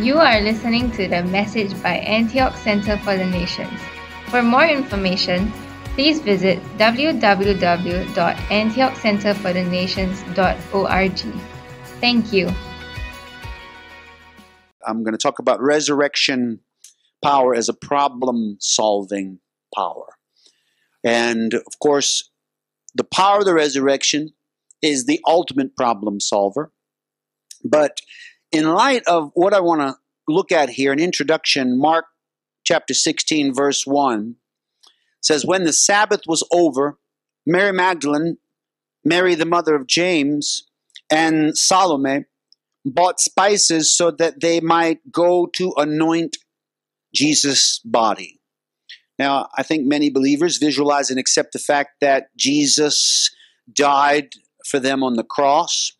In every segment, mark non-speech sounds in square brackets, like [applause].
You are listening to the message by Antioch Center for the Nations. For more information, please visit www.antiochcenterforthenations.org. Thank you. I'm going to talk about resurrection power as a problem solving power. And of course, the power of the resurrection is the ultimate problem solver. But in light of what I want to look at here, an introduction, Mark chapter 16, verse 1 says, When the Sabbath was over, Mary Magdalene, Mary the mother of James, and Salome bought spices so that they might go to anoint Jesus' body. Now, I think many believers visualize and accept the fact that Jesus died for them on the cross.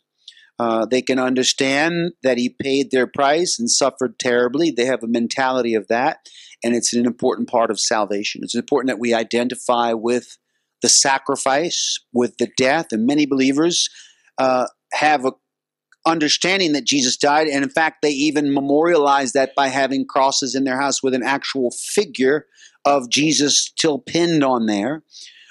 Uh, they can understand that he paid their price and suffered terribly. They have a mentality of that, and it's an important part of salvation. It's important that we identify with the sacrifice, with the death, and many believers uh, have a understanding that Jesus died, and in fact, they even memorialize that by having crosses in their house with an actual figure of Jesus still pinned on there,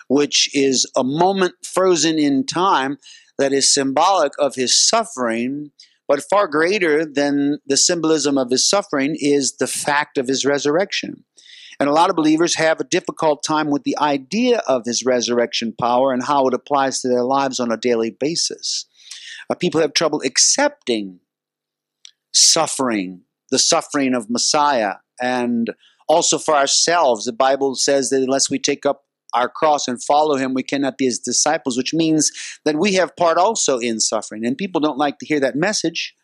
which is a moment frozen in time that is symbolic of his suffering. But far greater than the symbolism of his suffering is the fact of his resurrection. And a lot of believers have a difficult time with the idea of his resurrection power and how it applies to their lives on a daily basis. Uh, people have trouble accepting suffering, the suffering of Messiah, and also for ourselves. The Bible says that unless we take up our cross and follow him, we cannot be his disciples, which means that we have part also in suffering. And people don't like to hear that message.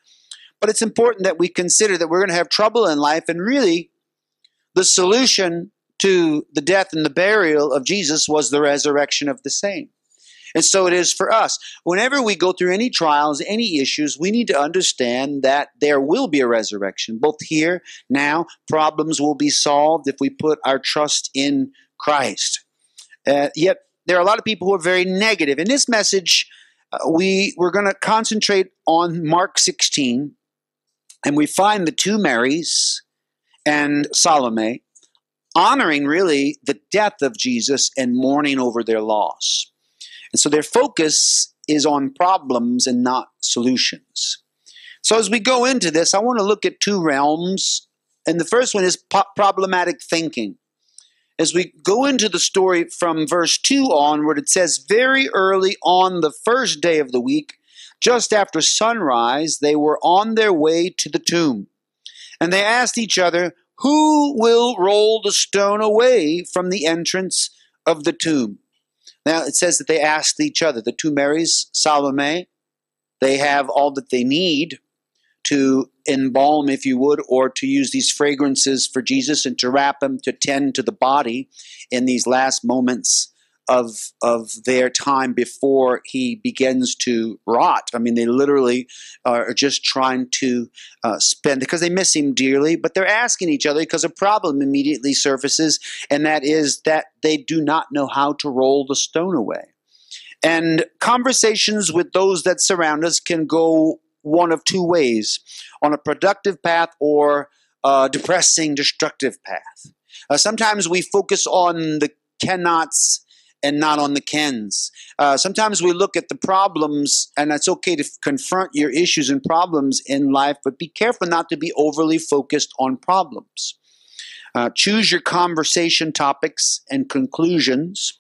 But it's important that we consider that we're going to have trouble in life, and really, the solution to the death and the burial of Jesus was the resurrection of the same. And so it is for us. Whenever we go through any trials, any issues, we need to understand that there will be a resurrection, both here, now. Problems will be solved if we put our trust in Christ. Uh, yet there are a lot of people who are very negative. In this message, uh, we we're going to concentrate on Mark 16, and we find the two Marys and Salome honoring really the death of Jesus and mourning over their loss. And so their focus is on problems and not solutions. So as we go into this, I want to look at two realms. And the first one is po- problematic thinking. As we go into the story from verse 2 onward, it says, Very early on the first day of the week, just after sunrise, they were on their way to the tomb. And they asked each other, Who will roll the stone away from the entrance of the tomb? Now it says that they asked each other, the two Marys, Salome, they have all that they need to embalm, if you would, or to use these fragrances for Jesus and to wrap him, to tend to the body in these last moments of of their time before he begins to rot. I mean, they literally are just trying to uh, spend because they miss him dearly, but they're asking each other because a problem immediately surfaces, and that is that they do not know how to roll the stone away. And conversations with those that surround us can go one of two ways on a productive path or a depressing, destructive path. Uh, sometimes we focus on the cannots and not on the Kens. Uh, sometimes we look at the problems, and it's okay to f- confront your issues and problems in life, but be careful not to be overly focused on problems. Uh, choose your conversation topics and conclusions.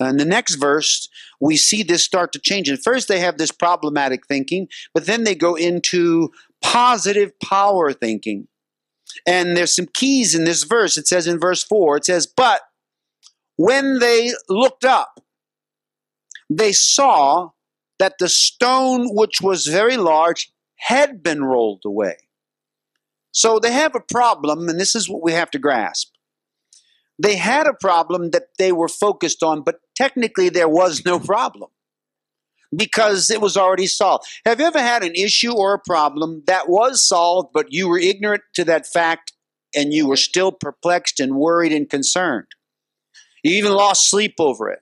Uh, in the next verse, we see this start to change. And first, they have this problematic thinking, but then they go into positive power thinking. And there's some keys in this verse. It says in verse 4, it says, But when they looked up, they saw that the stone, which was very large, had been rolled away. So they have a problem, and this is what we have to grasp. They had a problem that they were focused on, but technically there was no problem because it was already solved. Have you ever had an issue or a problem that was solved, but you were ignorant to that fact and you were still perplexed and worried and concerned? You even lost sleep over it.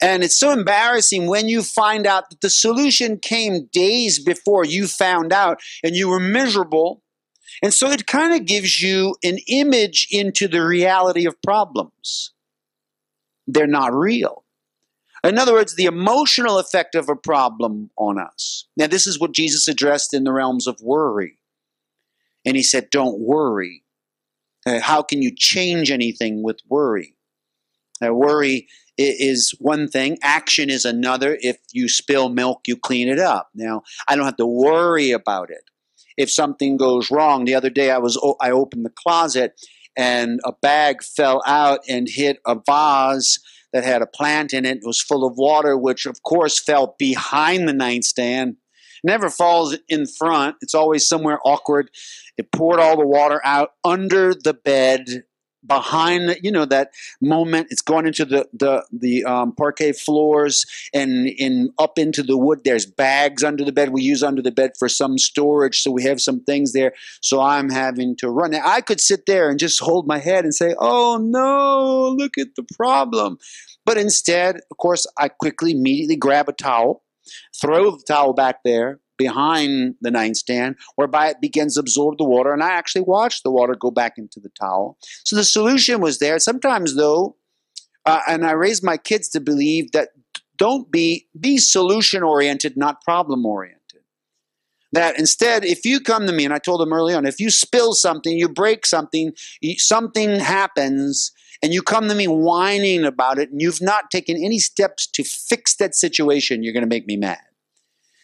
And it's so embarrassing when you find out that the solution came days before you found out and you were miserable And so it kind of gives you an image into the reality of problems. They're not real. In other words, the emotional effect of a problem on us. Now, this is what Jesus addressed in the realms of worry. And he said, Don't worry. Uh, how can you change anything with worry? Worry is one thing, action is another. If you spill milk, you clean it up. Now, I don't have to worry about it. If something goes wrong, the other day I was I opened the closet and a bag fell out and hit a vase that had a plant in it. It was full of water, which of course fell behind the nightstand. Never falls in front. It's always somewhere awkward. It poured all the water out under the bed behind you know that moment. It's going into the the the um, parquet floors and in up into the wood. There's bags under the bed. We use under the bed for some storage so we have some things there. So i'm having to run. Now, i could sit there and just hold my head and say oh no look at the problem. But instead of course i quickly immediately grab a towel throw the towel back there behind the nightstand, whereby it begins to absorb the water. And I actually watched the water go back into the towel. So the solution was there. Sometimes, though, uh, and I raised my kids to believe that don't be be solution oriented, not problem oriented. That instead, if you come to me, and I told them early on, if you spill something, you break something, something happens, and you come to me whining about it, and you've not taken any steps to fix that situation, you're going to make me mad.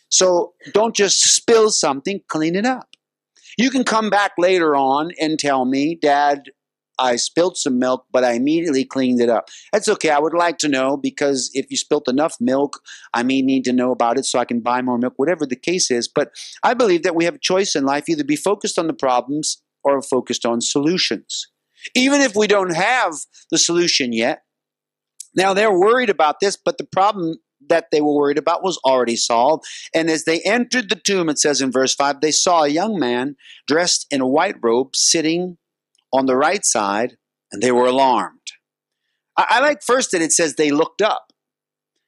So don't just spill something, clean it up. You can come back later on and tell me, Dad, I spilled some milk, but I immediately cleaned it up. That's okay. I would like to know because if you spilt enough milk, I may need to know about it so I can buy more milk, whatever the case is. But I believe that we have a choice in life either be focused on the problems or focused on solutions. Even if we don't have the solution yet. Now, they're worried about this, but the problem that they were worried about was already solved. And as they entered the tomb, it says in verse 5, they saw a young man dressed in a white robe sitting on the right side, and they were alarmed. I, I like first that it says they looked up.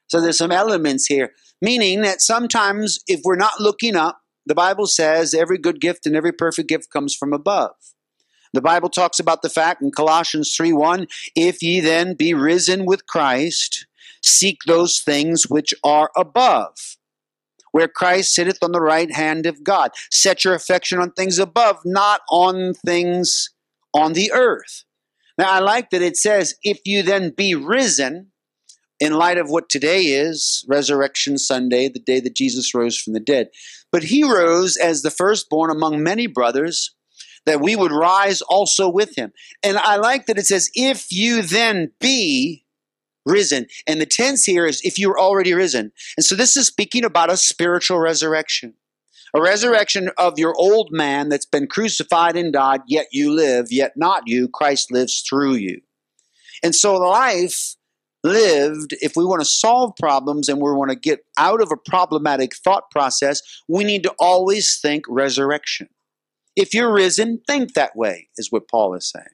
So there's some elements here, meaning that sometimes if we're not looking up, the Bible says every good gift and every perfect gift comes from above. The Bible talks about the fact in Colossians 3 1 if ye then be risen with Christ, Seek those things which are above, where Christ sitteth on the right hand of God. Set your affection on things above, not on things on the earth. Now, I like that it says, if you then be risen, in light of what today is, Resurrection Sunday, the day that Jesus rose from the dead. But he rose as the firstborn among many brothers, that we would rise also with him. And I like that it says, if you then be risen. And the tense here is if you're already risen. And so this is speaking about a spiritual resurrection. A resurrection of your old man that's been crucified and died, yet you live, yet not you. Christ lives through you. And so life lived, if we want to solve problems and we want to get out of a problematic thought process, we need to always think resurrection. If you're risen, think that way, is what Paul is saying.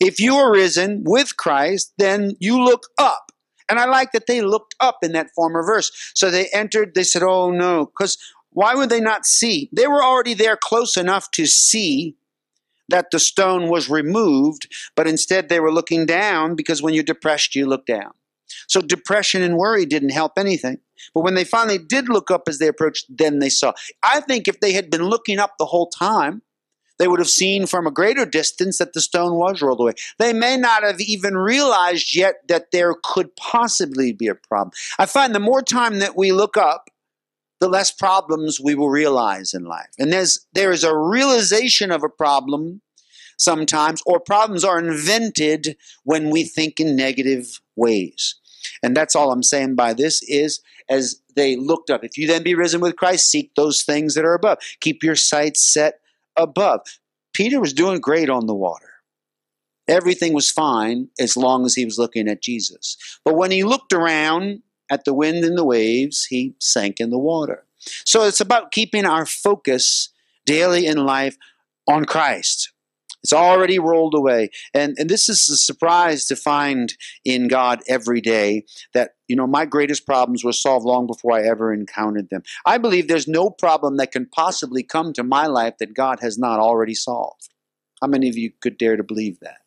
If you are risen with Christ, then you look up. And I like that they looked up in that former verse. So they entered, they said, Oh no, because why would they not see? They were already there close enough to see that the stone was removed, but instead they were looking down because when you're depressed, you look down. So depression and worry didn't help anything. But when they finally did look up as they approached, then they saw. I think if they had been looking up the whole time, they would have seen from a greater distance that the stone was rolled away. They may not have even realized yet that there could possibly be a problem. I find the more time that we look up, the less problems we will realize in life. And there's there is a realization of a problem sometimes, or problems are invented when we think in negative ways. And that's all I'm saying by this is as they looked up. If you then be risen with Christ, seek those things that are above. Keep your sights set above. Peter was doing great on the water. Everything was fine as long as he was looking at Jesus. But when he looked around at the wind and the waves, he sank in the water. So it's about keeping our focus daily in life on Christ. It's already rolled away. And, and this is a surprise to find in God every day that, you know, my greatest problems were solved long before I ever encountered them. I believe there's no problem that can possibly come to my life that God has not already solved. How many of you could dare to believe that?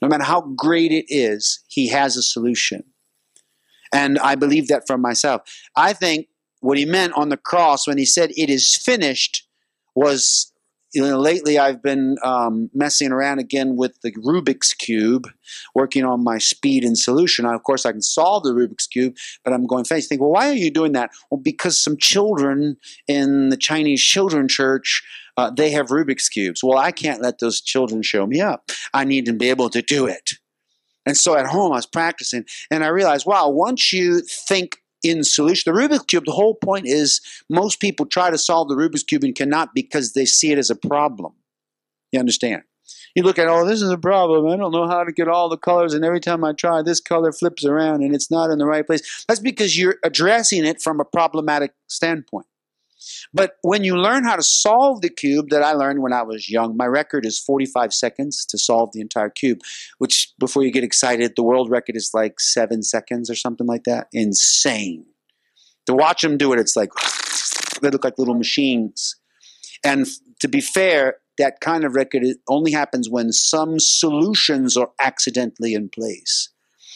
No matter how great it is, He has a solution. And I believe that for myself. I think what he meant on the cross when he said, It is finished, was you know, lately I've been um, messing around again with the Rubik's Cube, working on my speed and solution. Now, of course, I can solve the Rubik's Cube, but I'm going face. Think, well, why are you doing that? Well, because some children in the Chinese children church uh, they have Rubik's cubes. Well, I can't let those children show me up. I need to be able to do it. And so at home, I was practicing, and I realized, wow, once you think in solution. The Rubik's Cube, the whole point is most people try to solve the Rubik's Cube and cannot because they see it as a problem. You understand? You look at, oh, this is a problem. I don't know how to get all the colors, and every time I try, this color flips around and it's not in the right place. That's because you're addressing it from a problematic standpoint. But when you learn how to solve the cube that I learned when I was young, my record is 45 seconds to solve the entire cube, which before you get excited, the world record is like seven seconds or something like that. Insane. To watch them do it, it's like [sighs] they look like little machines. And to be fair, that kind of record only happens when some solutions are accidentally in place.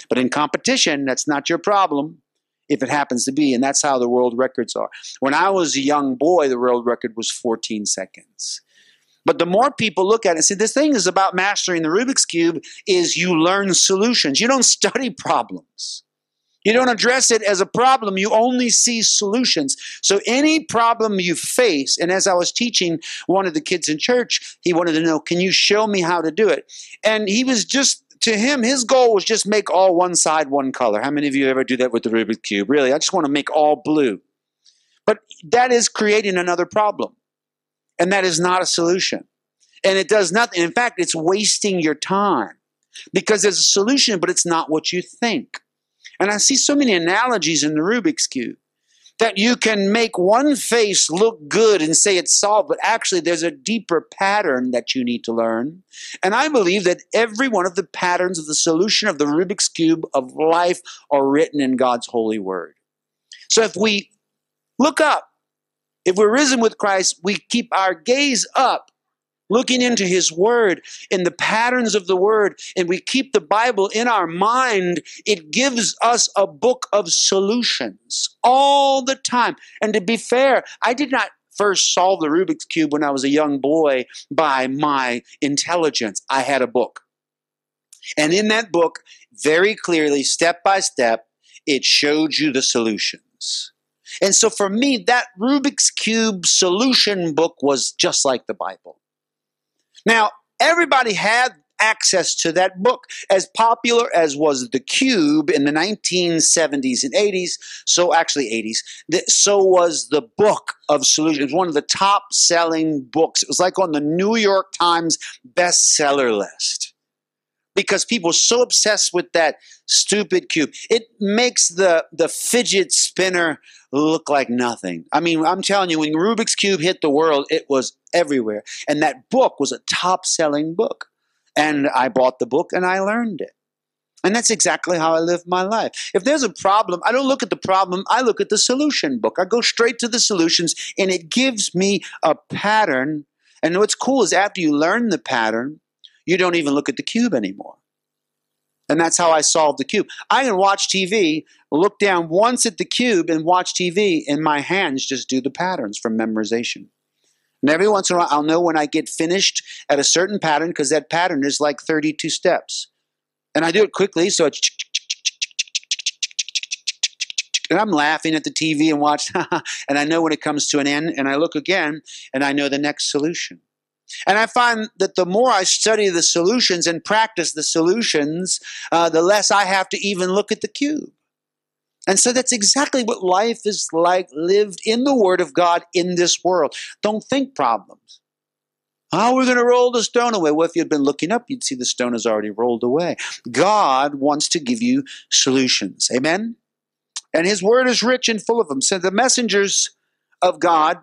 But in competition, that's not your problem if it happens to be. And that's how the world records are. When I was a young boy, the world record was 14 seconds. But the more people look at it, see, this thing is about mastering the Rubik's Cube is you learn solutions. You don't [laughs] study problems. You don't address it as a problem. You only see solutions. So any problem you face, and as I was teaching one of the kids in church, he wanted to know, can you show me how to do it? And he was just to him, his goal was just make all one side one color. How many of you ever do that with the Rubik's Cube? Really, I just want to make all blue. But that is creating another problem. And that is not a solution. And it does nothing. In fact, it's wasting your time because there's a solution, but it's not what you think. And I see so many analogies in the Rubik's Cube that you can make one face look good and say it's solved, but actually there's a deeper pattern that you need to learn. And I believe that every one of the patterns of the solution of the Rubik's Cube of life are written in God's holy word. So if we look up, if we're risen with Christ, we keep our gaze up looking into his word in the patterns of the word and we keep the bible in our mind it gives us a book of solutions all the time. And to be fair i did not first solve the rubik's cube when i was a young boy by my intelligence. I had a book. And in that book very clearly step by step it showed you the solutions. And so for me, that Rubik's Cube solution book was just like the Bible. Now, everybody had access to that book. As popular as was the cube in the 1970s and 80s, so actually 80s, so was the book of solutions. One of the top selling books. It was like on the New York Times bestseller list because people are so obsessed with that stupid cube. It makes the, the fidget spinner look like nothing. I mean, I'm telling you, when Rubik's Cube hit the world, it was everywhere. And that book was a top selling book. And I bought the book and I learned it. And that's exactly how I live my life. If there's a problem, I don't look at the problem, I look at the solution book. I go straight to the solutions and it gives me a pattern. And what's cool is after you learn the pattern, you don't even look at the cube anymore. And that's how I solve the cube. I can watch TV, look down once at the cube and watch TV, and my hands just do the patterns from memorization. And every once in a while, I'll know when I get finished at a certain pattern because that pattern is like 32 steps. And I do it quickly, so it's and I'm laughing at the TV and watch, [laughs] and I know when it comes to an end, and I look again, and I know the next solution. And I find that the more I study the solutions and practice the solutions, uh, the less I have to even look at the cube. And so that's exactly what life is like lived in the Word of God in this world. Don't think problems. How are we going to roll the stone away? Well, if you'd been looking up, you'd see the stone has already rolled away. God wants to give you solutions. Amen? And His Word is rich and full of them. So the messengers of God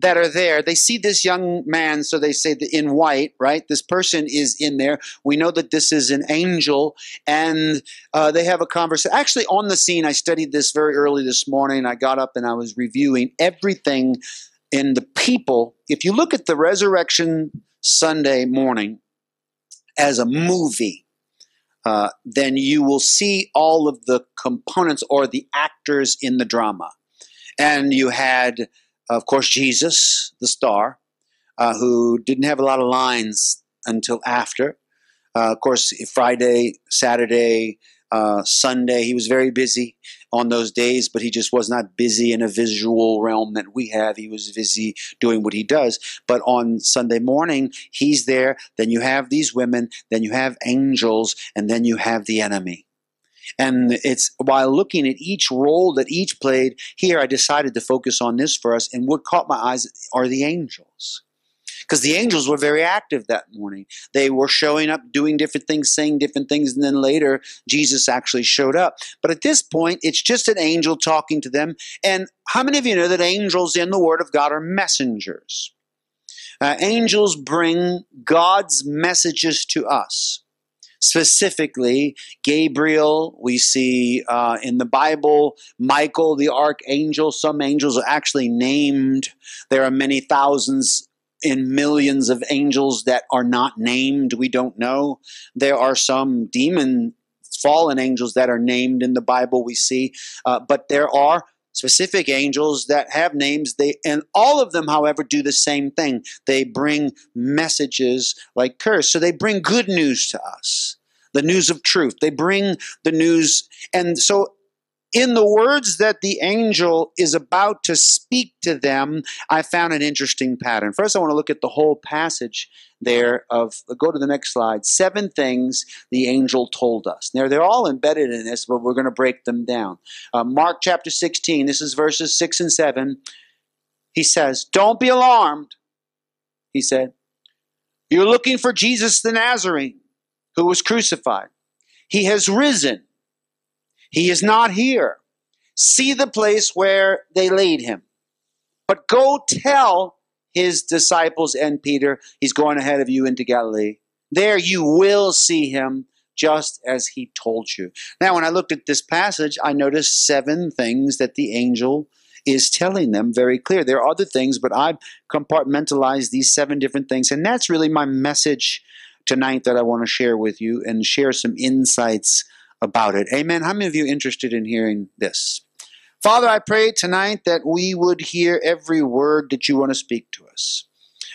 that are there, they see this young man, so they say that in white, right? This person is in there. We know that this is an angel, and uh, they have a conversation. Actually, on the scene, I studied this very early this morning. I got up and I was reviewing everything in the people. If you look at the resurrection Sunday morning as a movie, uh, then you will see all of the components or the actors in the drama. And you had, of course, Jesus, the star, uh, who didn't have a lot of lines until after. Uh, of course, Friday, Saturday, uh, Sunday. He was very busy on those days, but he just was not busy in a visual realm that we have. He was busy doing what he does. But on Sunday morning, he's there. Then you have these women, then you have angels, and then you have the enemy. And it's while looking at each role that each played, here I decided to focus on this us. And what caught my eyes are the angels because the angels were very active that morning. They were showing up, doing different things, saying different things, and then later Jesus actually showed up. But at this point, it's just an angel talking to them. And how many of you know that angels in the Word of God are messengers? Uh, angels bring God's messages to us. Specifically, Gabriel, we see uh, in the Bible, Michael, the archangel. Some angels are actually named. There are many thousands in millions of angels that are not named. We don't know. There are some demon fallen angels that are named in the Bible, we see, uh, but there are specific angels that have names. They and all of them however do the same thing. They bring messages like curse. So they bring good news to us the news of truth. They bring the news and so in the words that the angel is about to speak to them, I found an interesting pattern. First, I want to look at the whole passage there of go to the next slide. Seven things the angel told us. Now, they're all embedded in this, but we're going to break them down. Uh, Mark chapter 16, this is verses 6 and 7. He says, Don't be alarmed, he said. You're looking for Jesus the Nazarene who was crucified. He has risen he is not here. See the place where they laid him. But go tell his disciples and Peter, he's going ahead of you into Galilee. There you will see him just as he told you. Now, when I looked at this passage, I noticed seven things that the angel is telling them very clear. There are other things, but I've compartmentalized these seven different things. And that's really my message tonight that I want to share with you and share some insights about it. Amen. How many of you interested in hearing this? Father, I pray tonight that we would hear every word that you want to speak to us.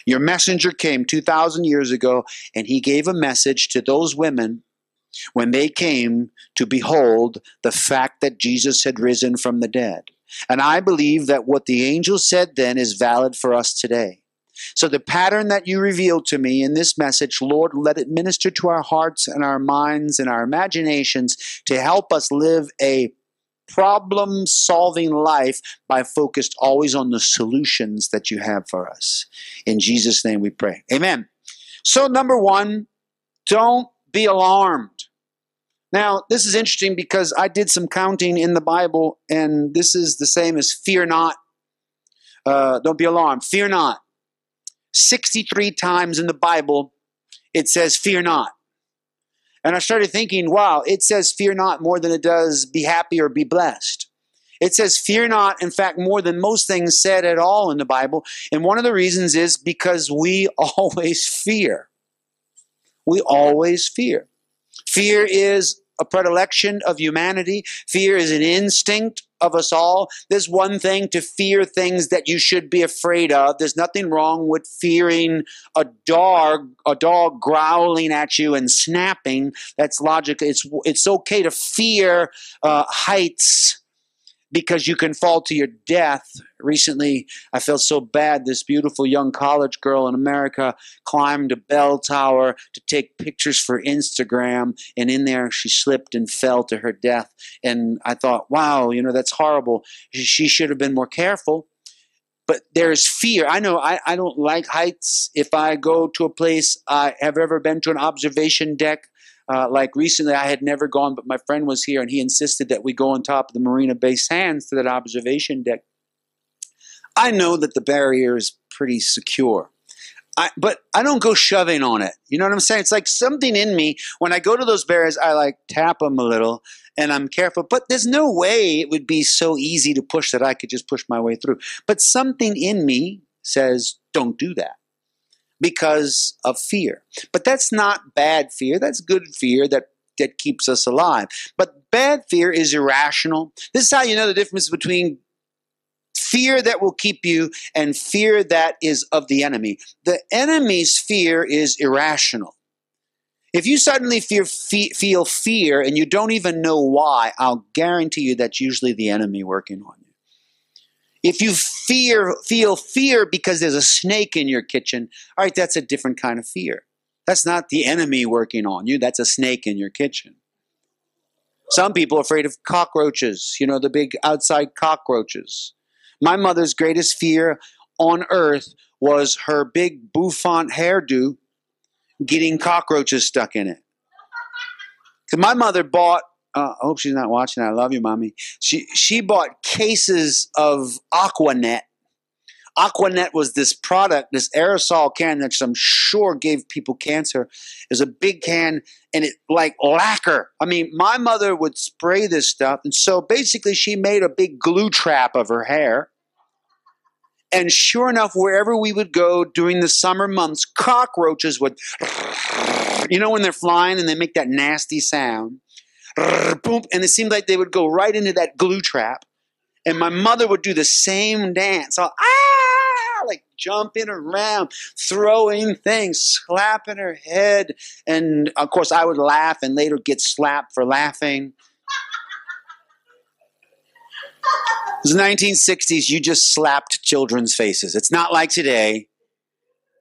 Your messenger came 2,000 years ago, and he gave a message to those women when they came to behold the fact that Jesus had risen from the dead. And I believe that what the angel said then is valid for us today. So, the pattern that you revealed to me in this message, Lord, let it minister to our hearts and our minds and our imaginations to help us live a problem solving life by focused always on the solutions that you have for us. In Jesus' name we pray. Amen. So, number one, don't be alarmed. Now, this is interesting because I did some counting in the Bible, and this is the same as fear not. Uh, don't be alarmed. Fear not. 63 times in the Bible it says, Fear not. And I started thinking, wow, it says fear not more than it does be happy or be blessed. It says fear not, in fact, more than most things said at all in the Bible. And one of the reasons is because we [laughs] always fear. We always fear. Fear is a predilection of humanity. Fear is an instinct of us all. There's one thing to fear things that you should be afraid of. There's nothing wrong with fearing a dog, a dog growling at you and snapping. That's logical. It's it's okay to fear uh, heights because you can fall to your death. Recently, I felt so bad. This beautiful young college girl in America climbed a bell tower to take pictures for Instagram, and in there she slipped and fell to her death. And I thought, wow, you know, that's horrible. She should have been more careful. But there's fear. I know I, I don't like heights. If I go to a place, I have ever been to an observation deck uh, like recently, I had never gone, but my friend was here and he insisted that we go on top of the Marina Bay Sands to that observation deck. I know that the barrier is pretty secure. I, but I don't go shoving on it. You know what I'm saying? It's like something in me when I go to those barriers, I like tap them a little and I'm careful. But there's no way it would be so easy to push that I could just push my way through. But something in me says, don't do that because of fear. But that's not bad fear. That's good fear that that keeps us alive. But bad fear is irrational. This is how you know the difference between fear that will keep you and fear that is of the enemy. The enemy's fear is irrational. If you suddenly fear, feel fear and you don't even know why, I'll guarantee you that's usually the enemy working on you. If you fear, feel fear because there's a snake in your kitchen, all right, that's a different kind of fear. That's not the enemy working on you, that's a snake in your kitchen. Some people are afraid of cockroaches, you know, the big outside cockroaches. My mother's greatest fear on earth was her big bouffant hairdo getting cockroaches stuck in it. Because my mother bought, uh, I hope she's not watching. I love you, mommy. She she bought cases of Aquanet. Aquanet was this product, this aerosol can that I'm sure gave people cancer. It was a big can and it like lacquer. I mean, my mother would spray this stuff, and so basically she made a big glue trap of her hair and sure enough, wherever we would go during the summer months, cockroaches would, you know, when they're flying and they make that nasty sound, and it seemed like they would go right into that glue trap. And my mother would do the same dance, all, ah, like jumping around, throwing things, slapping her head. And of course, I would laugh and later get slapped for laughing. It was the 1960s. You just slapped children's faces. It's not like today.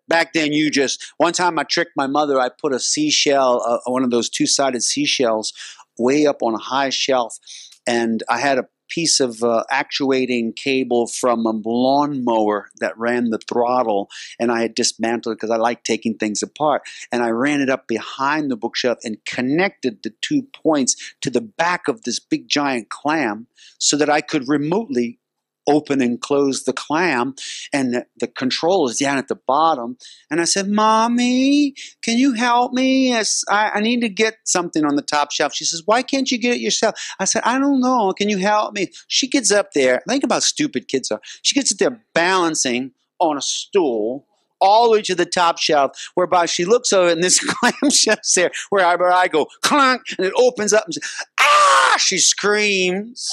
Back then, you just one time I tricked my mother. I put a seashell, uh, one of those two-sided seashells, way up on a high shelf, and I had a piece of uh, actuating cable from a lawnmower that ran the throttle, and I had dismantled it because I like taking things apart. And I ran it up behind the bookshelf and connected the two points to the back of this big giant clam so that I could remotely open and close the clam and the, the control is down at the bottom. And i said mommy can you help me? Yes, I, I need to get something on the top shelf. She says why can't you get it yourself? I said i don't know. Can you help me? She gets up there. Think about stupid kids are. She gets up there balancing on a stool all the way to the top shelf, whereby she looks over and this [laughs] clam shelf's there, where I, where I go clunk, and it opens up and ah, she screams.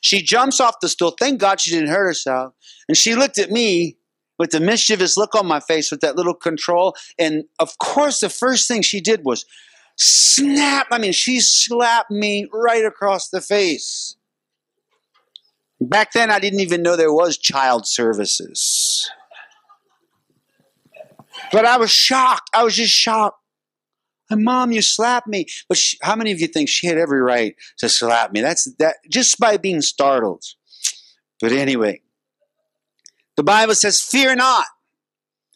She jumps off the stool. Thank God she didn't hurt herself. And she looked at me with the mischievous look on my face with that little control. And of course, the first thing she did was snap. I mean, she slapped me right across the face. Back then, I didn't even know there was child services. But I was shocked. I was just shocked. And mom, you slapped me. But she, how many of you think she had every right to slap me? That's that just by being startled. But anyway, the Bible says, "Fear not."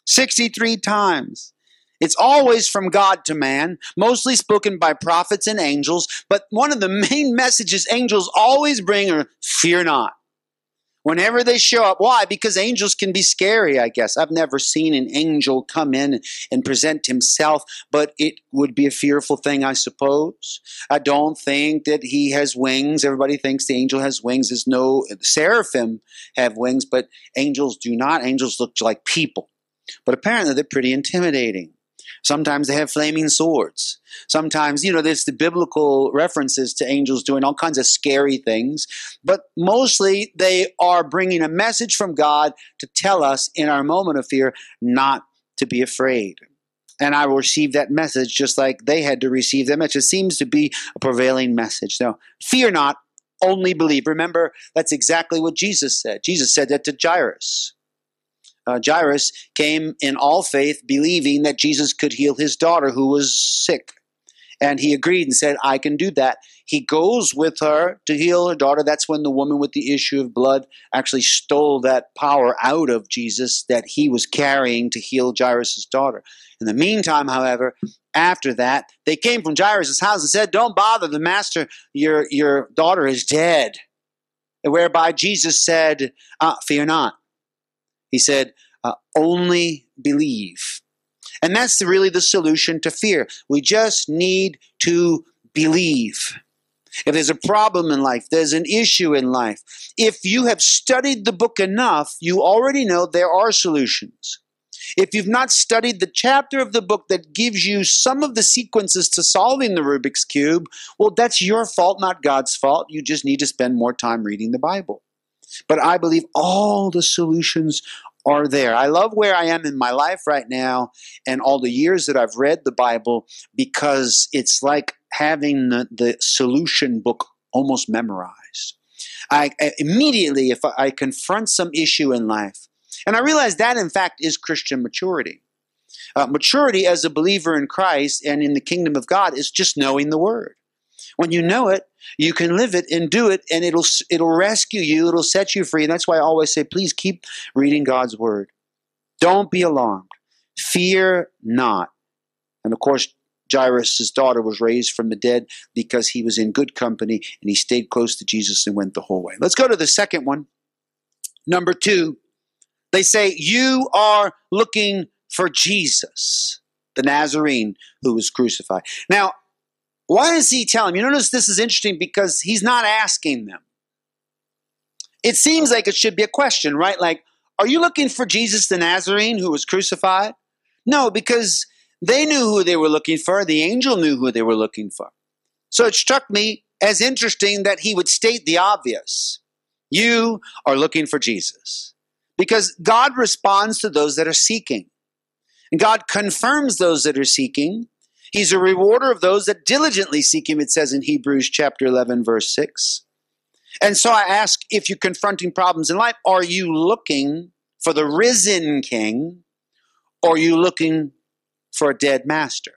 63 times. It's always from God to man, mostly spoken by prophets and angels, but one of the main messages angels always bring are fear not whenever they show up. Why? Because angels can be scary, I guess. I've never seen an angel come in and present himself, but it would be a fearful thing, I suppose. I don't think that he has wings. Everybody thinks the angel has wings. There's no seraphim have wings, but angels do not. Angels look like people. But apparently they're pretty intimidating. Sometimes they have flaming swords. Sometimes, you know, there's the biblical references to angels doing all kinds of scary things, but mostly they are bringing a message from God to tell us in our moment of fear not to be afraid. And I will receive that message just like they had to receive that message. It seems to be a prevailing message. Now, fear not, only believe. Remember, that's exactly what Jesus said. Jesus said that to Jairus uh, Jairus came in all faith, believing that Jesus could heal his daughter who was sick. And he agreed and said, I can do that. He goes with her to heal her daughter. That's when the woman with the issue of blood actually stole that power out of Jesus that he was carrying to heal Jairus' daughter. In the meantime, however, after that, they came from Jairus' house and said, Don't bother the master, your, your daughter is dead. whereby Jesus said, uh, Fear not. He said, uh, Only believe. And that's really the solution to fear. We just need to believe. If there's a problem in life, there's an issue in life. If you have studied the book enough, you already know there are solutions. If you've not studied the chapter of the book that gives you some of the sequences to solving the Rubik's Cube, well, that's your fault, not God's fault. You just need to spend more time reading the Bible. But I believe all the solutions are there. I love where I am in my life right now and all the years that I've read the Bible because it's like having the, the solution book almost memorized. I, I immediately, if I, I confront some issue in life, and I realize that, in fact, is Christian maturity. Uh, maturity as a believer in Christ and in the kingdom of God is just knowing the Word. When you know it, you can live it and do it, and it'll it'll rescue you. It'll set you free. And that's why I always say, please keep reading God's Word. Don't be alarmed. Fear not. And of course, Jairus' daughter was raised from the dead because he was in good company and he stayed close to Jesus and went the whole way. Let's go to the second one. Number two, they say, You are looking for Jesus, the Nazarene who was crucified. Now, why is he telling them? You notice this is interesting because he's not asking them. It seems like it should be a question, right? Like, are you looking for Jesus the Nazarene who was crucified? No, because they knew who they were looking for. The angel knew who they were looking for. So it struck me as interesting that he would state the obvious. You are looking for Jesus. Because God responds to those that are seeking. And God confirms those that are seeking. He's a rewarder of those that diligently seek Him, it says in Hebrews chapter 11, verse 6. And so I ask if you're confronting problems in life, are you looking for the risen King or are you looking for a dead master?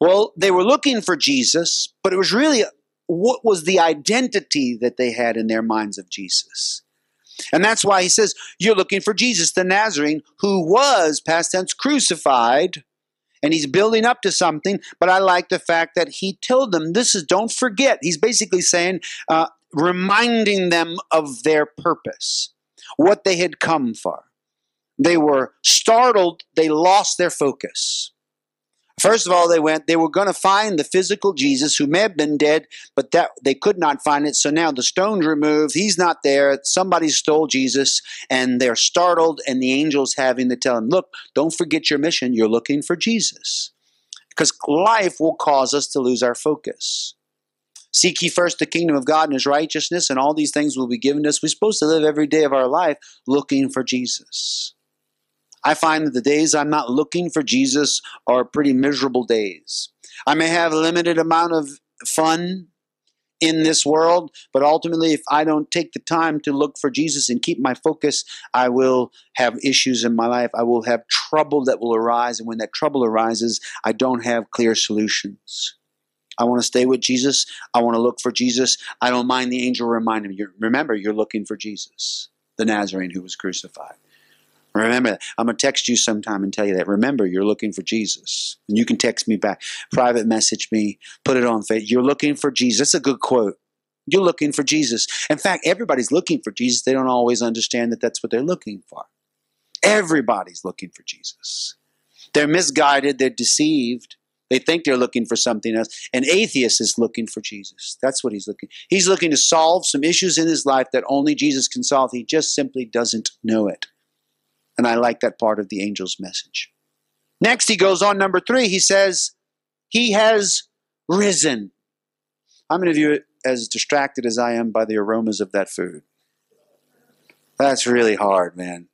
Well, they were looking for Jesus, but it was really what was the identity that they had in their minds of Jesus? And that's why he says, You're looking for Jesus, the Nazarene, who was, past tense, crucified. And he's building up to something, but I like the fact that he told them, This is, don't forget. He's basically saying, uh, reminding them of their purpose, what they had come for. They were startled, they lost their focus. First of all, they went, they were going to find the physical Jesus who may have been dead, but that they could not find it. So now the stone's removed. He's not there. Somebody stole Jesus and they're startled and the angels having to tell them, look, don't forget your mission. You're looking for Jesus. Because life will cause us to lose our focus. Seek ye first the kingdom of God and his righteousness, and all these things will be given to us. We're supposed to live every day of our life looking for Jesus. I find that the days I'm not looking for Jesus are pretty miserable days. I may have a limited amount of fun in this world, but ultimately, if I don't take the time to look for Jesus and keep my focus, I will have issues in my life. I will have trouble that will arise. And when that trouble arises, I don't have clear solutions. I want to stay with Jesus. I want to look for Jesus. I don't mind the angel reminding me. Remember, you're looking for Jesus, the Nazarene who was crucified. Remember that. I'm going to text you sometime and tell you that. Remember, you're looking for Jesus. And you can text me back, private message me, put it on Facebook. You're looking for Jesus. That's a good quote. You're looking for Jesus. In fact, everybody's looking for Jesus. They don't always understand that that's what they're looking for. Everybody's looking for Jesus. They're misguided, they're deceived. They think they're looking for something else. An atheist is looking for Jesus. That's what he's looking. He's looking to solve some issues in his life that only Jesus can solve. He just simply doesn't know it. And I like that part of the angel's message. Next, he goes on, number three, he says, He has risen. How many of you as distracted as I am by the aromas of that food? That's really hard, man.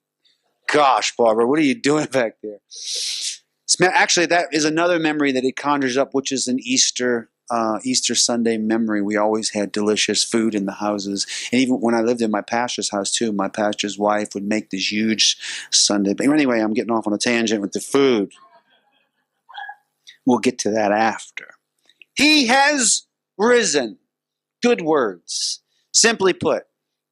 Gosh, Barbara, what are you doing back there? Actually, that is another memory that it conjures up, which is an Easter uh, Easter Sunday memory. We always had delicious food in the houses, and even when I lived in my pastor's house too, my pastor's wife would make this huge Sunday. But anyway, I'm getting off on a tangent with the food. We'll get to that after. He has risen. Good words. Simply put,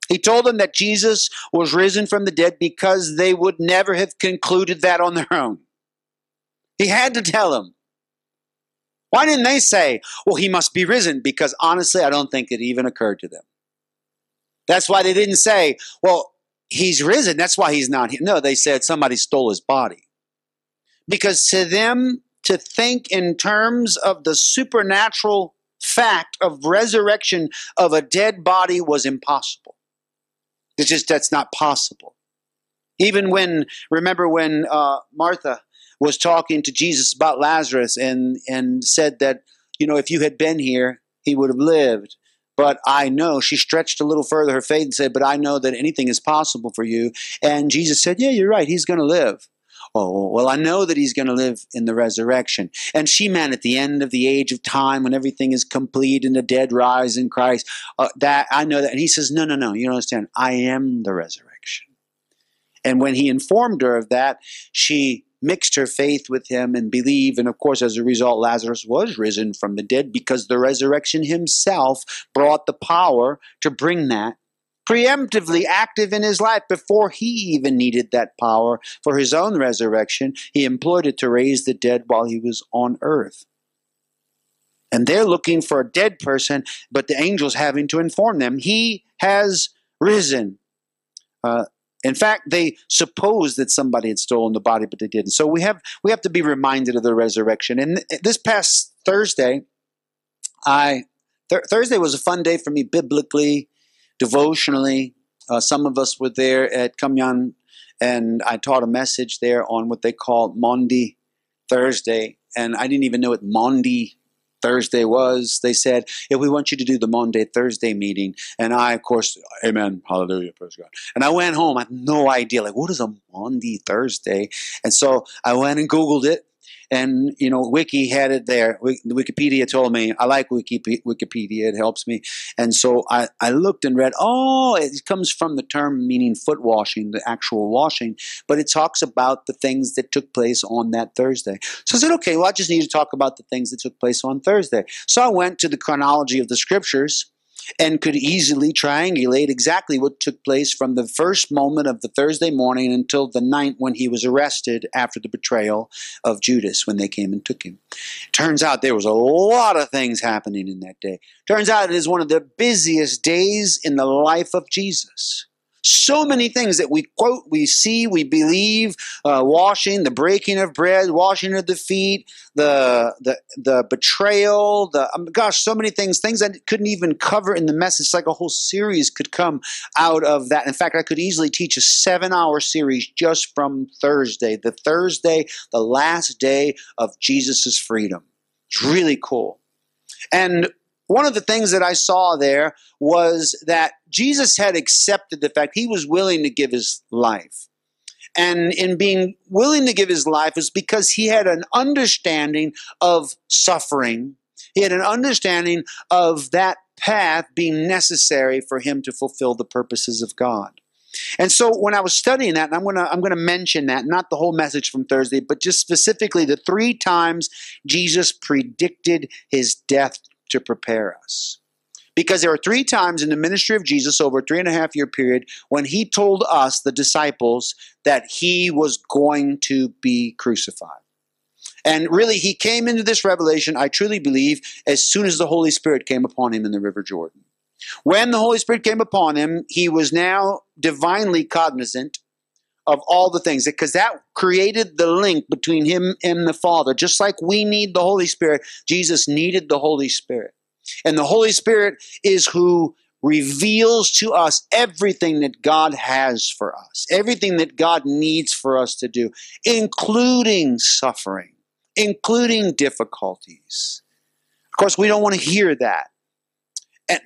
he told them that Jesus was risen from the dead because they would never have concluded that on their own. He had to tell them. Why didn't they say, well, he must be risen? Because honestly, I don't think it even occurred to them. That's why they didn't say, well, he's risen. That's why he's not here. No, they said somebody stole his body. Because to them, to think in terms of the supernatural fact of resurrection of a dead body was impossible. It's just that's not possible. Even when, remember when uh, Martha was talking to Jesus about Lazarus and, and said that, you know, if you had been here, he would have lived. But I know, she stretched a little further her faith and said, But I know that anything is possible for you. And Jesus said, Yeah, you're right. He's going to live. Oh, well, I know that he's going to live in the resurrection. And she meant at the end of the age of time when everything is complete and the dead rise in Christ. Uh, that I know that. And he says, No, no, no. You don't understand. I am the resurrection. And when he informed her of that, she mixed her faith with him and believed. And of course, as a result, Lazarus was risen from the dead because the resurrection himself brought the power to bring that preemptively active in his life before he even needed that power for his own resurrection. He employed it to raise the dead while he was on earth. And they're looking for a dead person, but the angel's having to inform them he has risen. Uh, in fact, they supposed that somebody had stolen the body, but they didn't. So we have we have to be reminded of the resurrection. And this past Thursday, I th- Thursday was a fun day for me biblically, devotionally. Uh, some of us were there at Kumyan, and I taught a message there on what they call Maundy Thursday, and I didn't even know what Maundy Thursday was. They said, "Yeah, we want you to do the Maundy Thursday meeting." And I, of course, Amen, Hallelujah, praise God. And I went home. I had no idea, like, what is a Maundy Thursday? And so I went and Googled it, and you know wiki had it there. Wikipedia told me i like wikipedia it helps me. And so I, I looked and read oh it comes from the term meaning foot washing the actual washing but it talks about the things that took place on that thursday. So i said okay well i just need to talk about the things that took place on thursday. So i went to the chronology of the scriptures and could easily triangulate exactly what took place from the first moment of the Thursday morning until the night when he was arrested after the betrayal of Judas when they came and took him. Turns out there was a lot of things happening in that day. Turns out it is one of the busiest days in the life of Jesus. So many things that we quote, we see, we believe, uh, washing, the breaking of bread, washing of the feet, the the the betrayal, the um, gosh, so many things, things I couldn't even cover in the message. like a whole series could come out of that. In fact, I could easily teach a seven-hour series just from Thursday, the Thursday, the last day of Jesus's freedom. It's really cool. And one of the things that I saw there was that Jesus had accepted the fact he was willing to give his life. And in being willing to give his life is because he had an understanding of suffering. He had an understanding of that path being necessary for him to fulfill the purposes of God. And so when I was studying that, and I'm gonna I'm gonna mention that, not the whole message from Thursday, but just specifically the three times Jesus predicted his death to prepare us. Because there are three times in the ministry of Jesus over a three and a half year period when he told us, the disciples, that he was going to be crucified. And really, he came into this revelation, I truly believe, as soon as the Holy Spirit came upon him in the River Jordan. When the Holy Spirit came upon him, he was now divinely cognizant of all the things because that created the link between him and the Father. Just like we need the Holy Spirit, Jesus needed the Holy Spirit. And the Holy Spirit is who reveals to us everything that God has for us, everything that God needs for us to do, including suffering, including difficulties. Of course, we don't want to hear that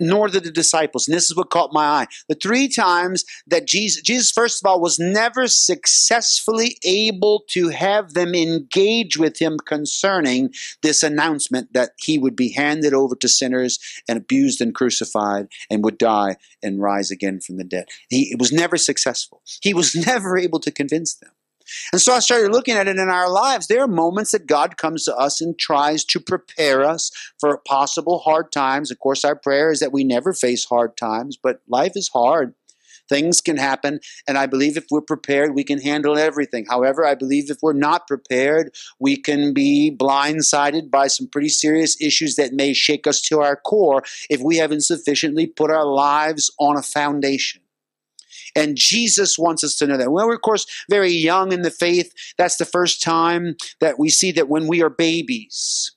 nor did the disciples. And this is what caught my eye. The three times that Jesus, Jesus, first of all, was never successfully able to have them engage with him concerning this announcement that he would be handed over to sinners and abused and crucified and would die and rise again from the dead. He was never successful. He was [laughs] never able to convince them. And so I started looking at it in our lives. There are moments that God comes to us and tries to prepare us for possible hard times. Of course, our prayer is that we never face hard times, but life is hard. Things can happen, and I believe if we're prepared, we can handle everything. However, I believe if we're not prepared, we can be blindsided by some pretty serious issues that may shake us to our core if we haven't sufficiently put our lives on a foundation. And Jesus wants us to know that. When we're, of course, very young in the faith, that's the first time that we see that when we are babies.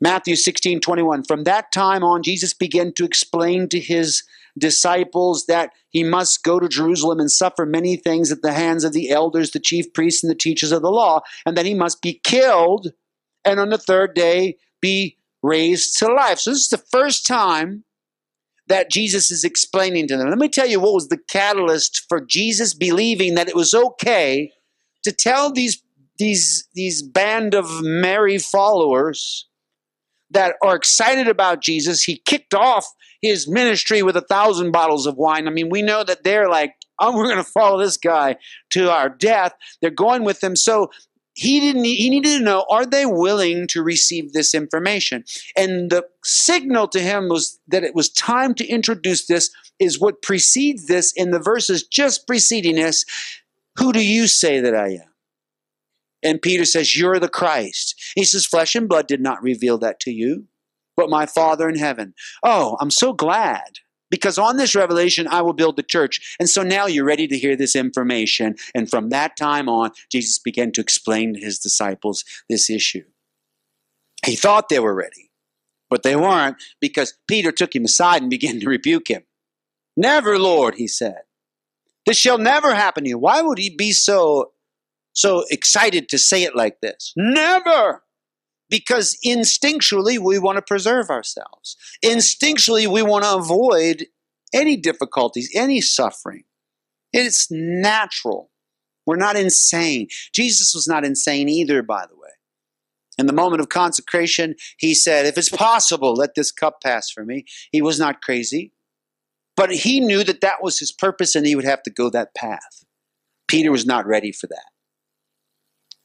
Matthew 16, 21. From that time on, Jesus began to explain to his disciples that he must go to Jerusalem and suffer many things at the hands of the elders, the chief priests, and the teachers of the law, and that he must be killed and on the third day be raised to life. So, this is the first time that Jesus is explaining to them. Let me tell you what was the catalyst for Jesus believing that it was okay to tell these, these, these band of merry followers that are excited about Jesus. He kicked off his ministry with a thousand bottles of wine. I mean, we know that they're like, oh, we're going to follow this guy to our death. They're going with him. So he didn't he needed to know are they willing to receive this information? And the signal to him was that it was time to introduce this is what precedes this in the verses just preceding this. Who do you say that i am? And peter says you're the christ. He says flesh and blood did not reveal that to you but my father in heaven. Oh i'm so glad because on this revelation I will build the church. And so now you're ready to hear this information. And from that time on, Jesus began to explain to his disciples this issue. He thought they were ready, but they weren't because Peter took him aside and [laughs] began to rebuke him. Never, Lord, he said. This shall never happen to you. Why would he be so so excited to say it like this? Never because instinctually we want to preserve ourselves. Instinctually we want to avoid any difficulties, any suffering. It's natural. We're not insane. Jesus was not insane either, by the way. In the moment of consecration, he said, If it's possible, let this cup pass for me. He was not crazy, but he knew that that was his purpose and he would have to go that path. Peter was not ready for that.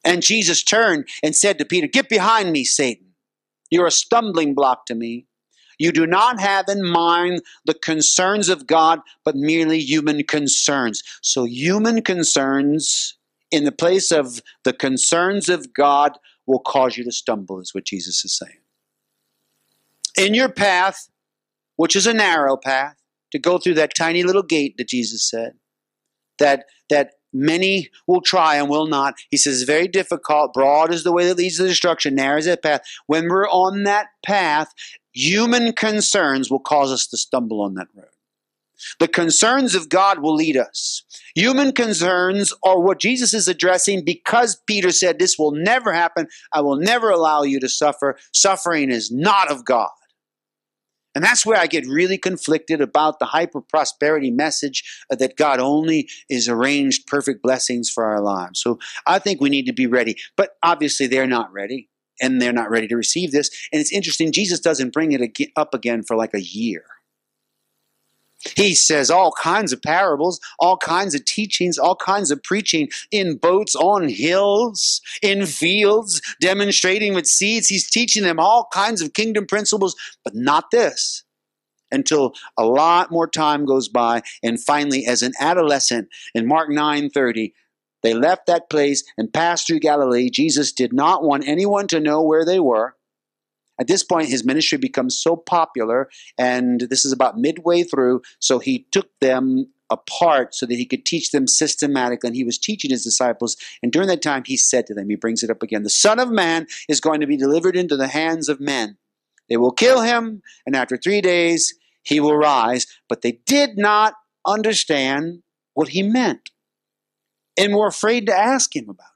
And Jesus turned and said to Peter, Get behind me, Satan. You're a stumbling block to me. You do not have in mind the concerns of God, but merely human concerns. So, human concerns in the place of the concerns of God will cause you to stumble, is what Jesus is saying. In your path, which is a narrow path, to go through that tiny little gate that Jesus said, that, that Many will try and will not. He says, very difficult. Broad is the way that leads to destruction. Narrow is that path. When we're on that path, human concerns will cause us to stumble on that road. The concerns of God will lead us. Human concerns are what Jesus is addressing because Peter said, This will never happen. I will never allow you to suffer. Suffering is not of God. And that's where I get really conflicted about the hyper prosperity message that God only is arranged perfect blessings for our lives. So I think we need to be ready. But obviously, they're not ready and they're not ready to receive this. And it's interesting, Jesus doesn't bring it up again for like a year. He says all kinds of parables, all kinds of teachings, all kinds of preaching in boats, on hills, in fields, demonstrating with seeds. He's teaching them all kinds of kingdom principles, but not this until a lot more time goes by. And finally, as an adolescent in Mark 9:30, they left that place and passed through Galilee. Jesus did not want anyone to know where they were. At this point, his ministry becomes so popular, and this is about midway through, so he took them apart so that he could teach them systematically. And he was teaching his disciples. And during that time, he said to them, he brings it up again, the Son of Man is going to be delivered into the hands of men. They will kill him, and after three days, he will rise. But they did not understand what he meant and were afraid to ask him about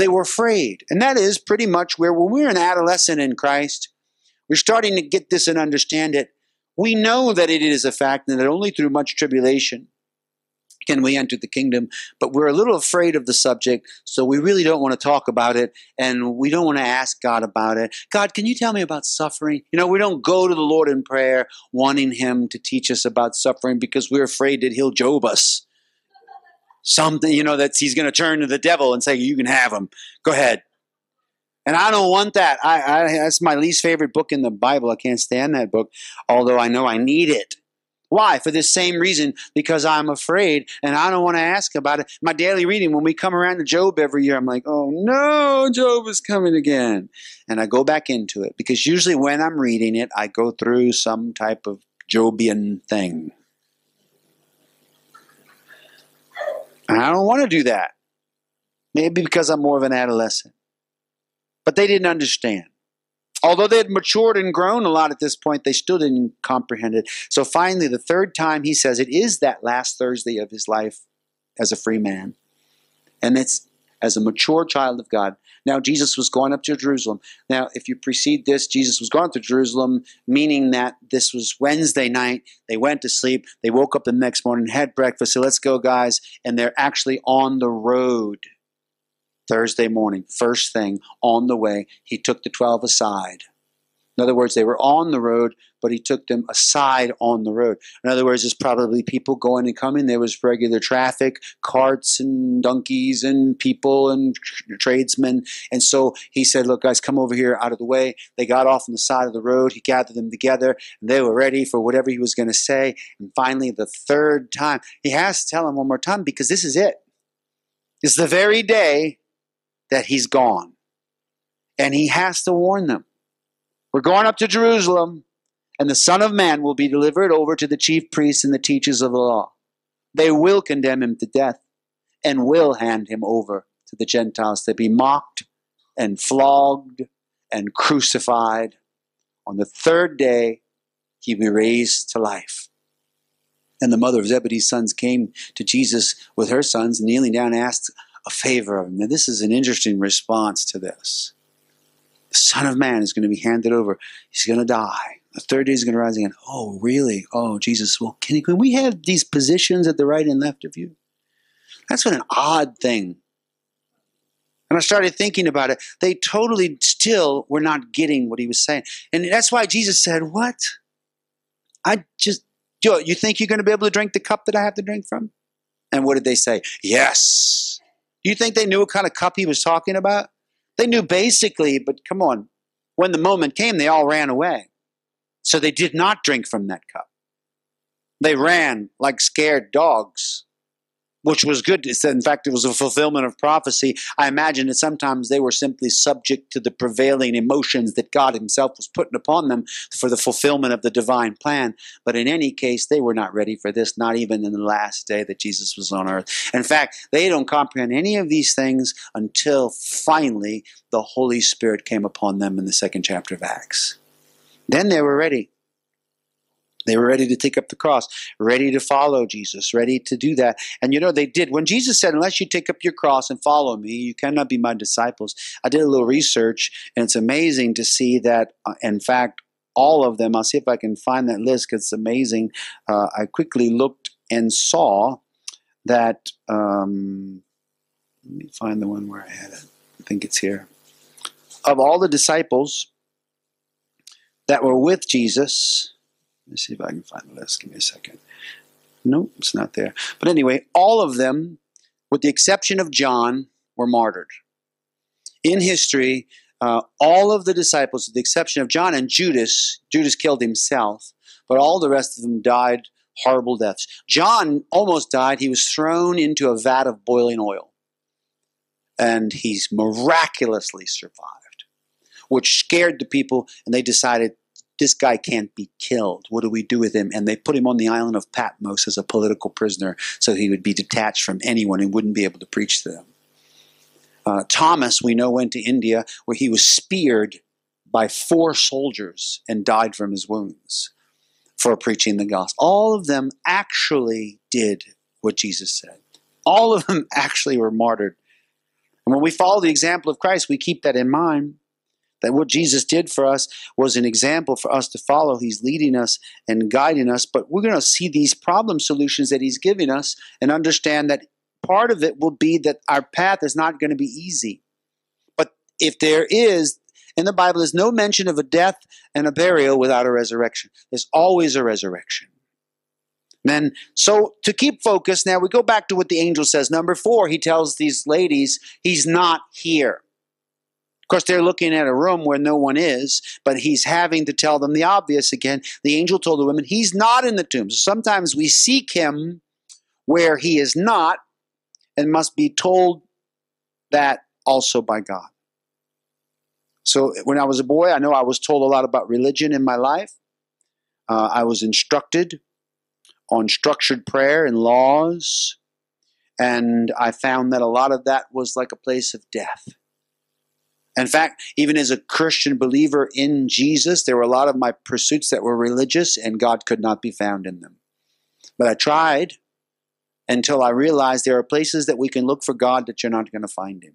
they were afraid. And that is pretty much where, when we're an adolescent in Christ, we're starting to get this and understand it. We know that it is a fact and that only through much tribulation can we enter the kingdom, but we're a little afraid of the subject, so we really don't want to talk about it and we don't want to ask God about it. God, can you tell me about suffering? You know, we don't go to the Lord in prayer wanting Him to teach us about suffering because we're afraid that He'll Job us something, you know, that he's going to turn to the devil and say, "You can have him. Go ahead." And I don't want that. I, I that's my least favorite book in the Bible. I can't stand that book, although I know I need it. Why? For this same reason, because I'm afraid and I don't want to ask about it. My daily reading, when we come around to Job every year, I'm like, oh no, Job is coming again. And I go back into it because usually when I'm reading it, I go through some type of Jobian thing. And I don't want to do that. Maybe because I'm more of an adolescent. But they didn't understand. Although they had matured and grown a lot at this point, they still didn't comprehend it. So finally, the third time he says it is that last Thursday of his life as a free man. And it's as a mature child of God. Now, Jesus was going up to Jerusalem. Now, if you precede this, Jesus was going to Jerusalem, meaning that this was Wednesday night. They went to sleep. They woke up the next morning, had breakfast. So let's go, guys. And they're actually on the road Thursday morning, first thing on the way, he took the 12 aside. In other words, they were on the road, but he took them aside on the road. In other words, there's probably people going and coming. There was regular traffic, carts and donkeys and people and tradesmen. And so he said, Look, guys, come over here out of the way. They got off on the side of the road. He gathered them together, and they were ready for whatever he was going to say. And finally, the third time, he has to tell them one more time because this is it. It's the very day that he's gone. And he has to warn them. We're going up to Jerusalem, and the Son of Man will be delivered over to the chief priests and the teachers of the law. They will condemn him to death and will hand him over to the Gentiles to be mocked and flogged and crucified. On the third day, he will be raised to life. And the mother of Zebedee's sons came to Jesus with her sons, kneeling down, and asked a favor of him. Now, this is an interesting response to this. The Son of Man is going to be handed over. He's going to die. The third day he's going to rise again. Oh, really? Oh, Jesus. Well, can, can we have these positions at the right and left of you? That's what an odd thing. And I started thinking about it. They totally still were not getting what he was saying. And that's why Jesus said, What? I just, you think you're going to be able to drink the cup that I have to drink from? And what did they say? Yes. You think they knew what kind of cup he was talking about? They knew basically, but come on. When the moment came, they all ran away. So they did not drink from that cup. They ran like scared dogs which was good. In fact, it was a fulfillment of prophecy. I imagine that sometimes they were simply subject to the prevailing emotions that God Himself was putting upon them for the fulfillment of the divine plan. But in any case, they were not ready for this, not even in the last day that Jesus was on earth. In fact, they don't comprehend any of these things until finally the Holy Spirit came upon them in the second chapter of Acts. Then they were ready. They were ready to take up the cross, ready to follow Jesus, ready to do that. And you know, they did. When Jesus said, Unless you take up your cross and follow me, you cannot be my disciples. I did a little research, and it's amazing to see that, uh, in fact, all of them, I'll see if I can find that list because it's amazing. Uh, I quickly looked and saw that. Um, let me find the one where I had it. I think it's here. Of all the disciples that were with Jesus, let me see if I can find the list. Give me a second. Nope, it's not there. But anyway, all of them, with the exception of John, were martyred. In history, uh, all of the disciples, with the exception of John and Judas, Judas killed himself, but all the rest of them died horrible deaths. John almost died. He was thrown into a vat of boiling oil, and he's miraculously survived, which scared the people, and they decided this guy can't be killed. What do we do with him? And they put him on the island of Patmos as a political prisoner so he would be detached from anyone and wouldn't be able to preach to them. Uh, Thomas, we know, went to India where he was speared by four soldiers and died from his wounds for preaching the gospel. All of them actually did what Jesus said. All of them [laughs] actually were martyred. And when we follow the example of Christ, we keep that in mind that what Jesus did for us was an example for us to follow. He's leading us and guiding us, but we're going to see these problem solutions that He's giving us and understand that part of it will be that our path is not going to be easy. But if there is, in the Bible, there's no mention of a death and a burial without a resurrection. There's always a resurrection. Then, so to keep focus, now we go back to what the angel says. Number four, he tells these ladies, he's not here. Course, they're looking at a room where no one is, but he's having to tell them the obvious again. The angel told the women, He's not in the tomb. So sometimes we seek him where he is not and must be told that also by God. So when I was a boy, I know I was told a lot about religion in my life. Uh, I was instructed on structured prayer and laws, and I found that a lot of that was like a place of death. In fact, even as a Christian believer in Jesus, there were a lot of my pursuits that were religious, and God could not be found in them. But I tried until I realized there are places that we can look for God that you're not going to find Him.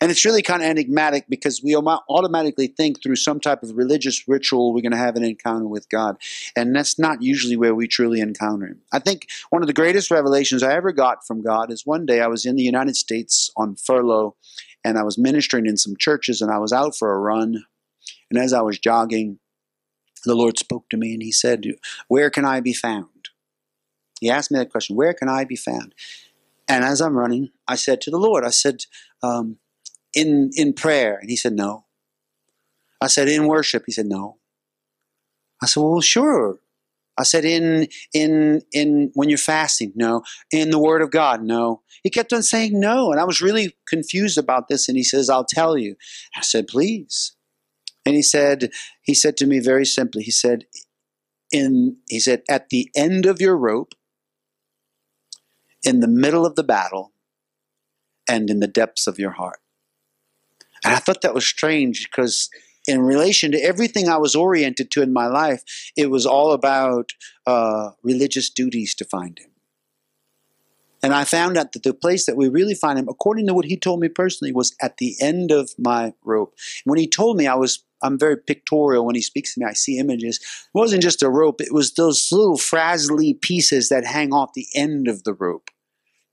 And it's really kind of enigmatic because we automatically think through some type of religious ritual we're going to have an encounter with God. And that's not usually where we truly encounter Him. I think one of the greatest revelations I ever got from God is one day I was in the United States on furlough and I was ministering in some churches and I was out for a run. And as I was jogging, the Lord spoke to me and He said, Where can I be found? He asked me that question, Where can I be found? And as I'm running, I said to the Lord, I said, um, in in prayer? And he said, No. I said, In worship? He said, No. I said, Well, sure. I said, in in in when you're fasting, no. In the Word of God, no. He kept on saying no, and I was really confused about this. And he says, "I'll tell you." I said, "Please." And he said, he said to me very simply, he said, "In he said at the end of your rope, in the middle of the battle, and in the depths of your heart." And I thought that was strange because in relation to everything I was oriented to in my life, it was all about uh, religious duties to find him. And I found out that the place that we really find him, according to what he told me personally, was at the end of my rope. When he told me, I was I'm very pictorial when he speaks to me. I see images. It wasn't just a rope; it was those little frazzly pieces that hang off the end of the rope.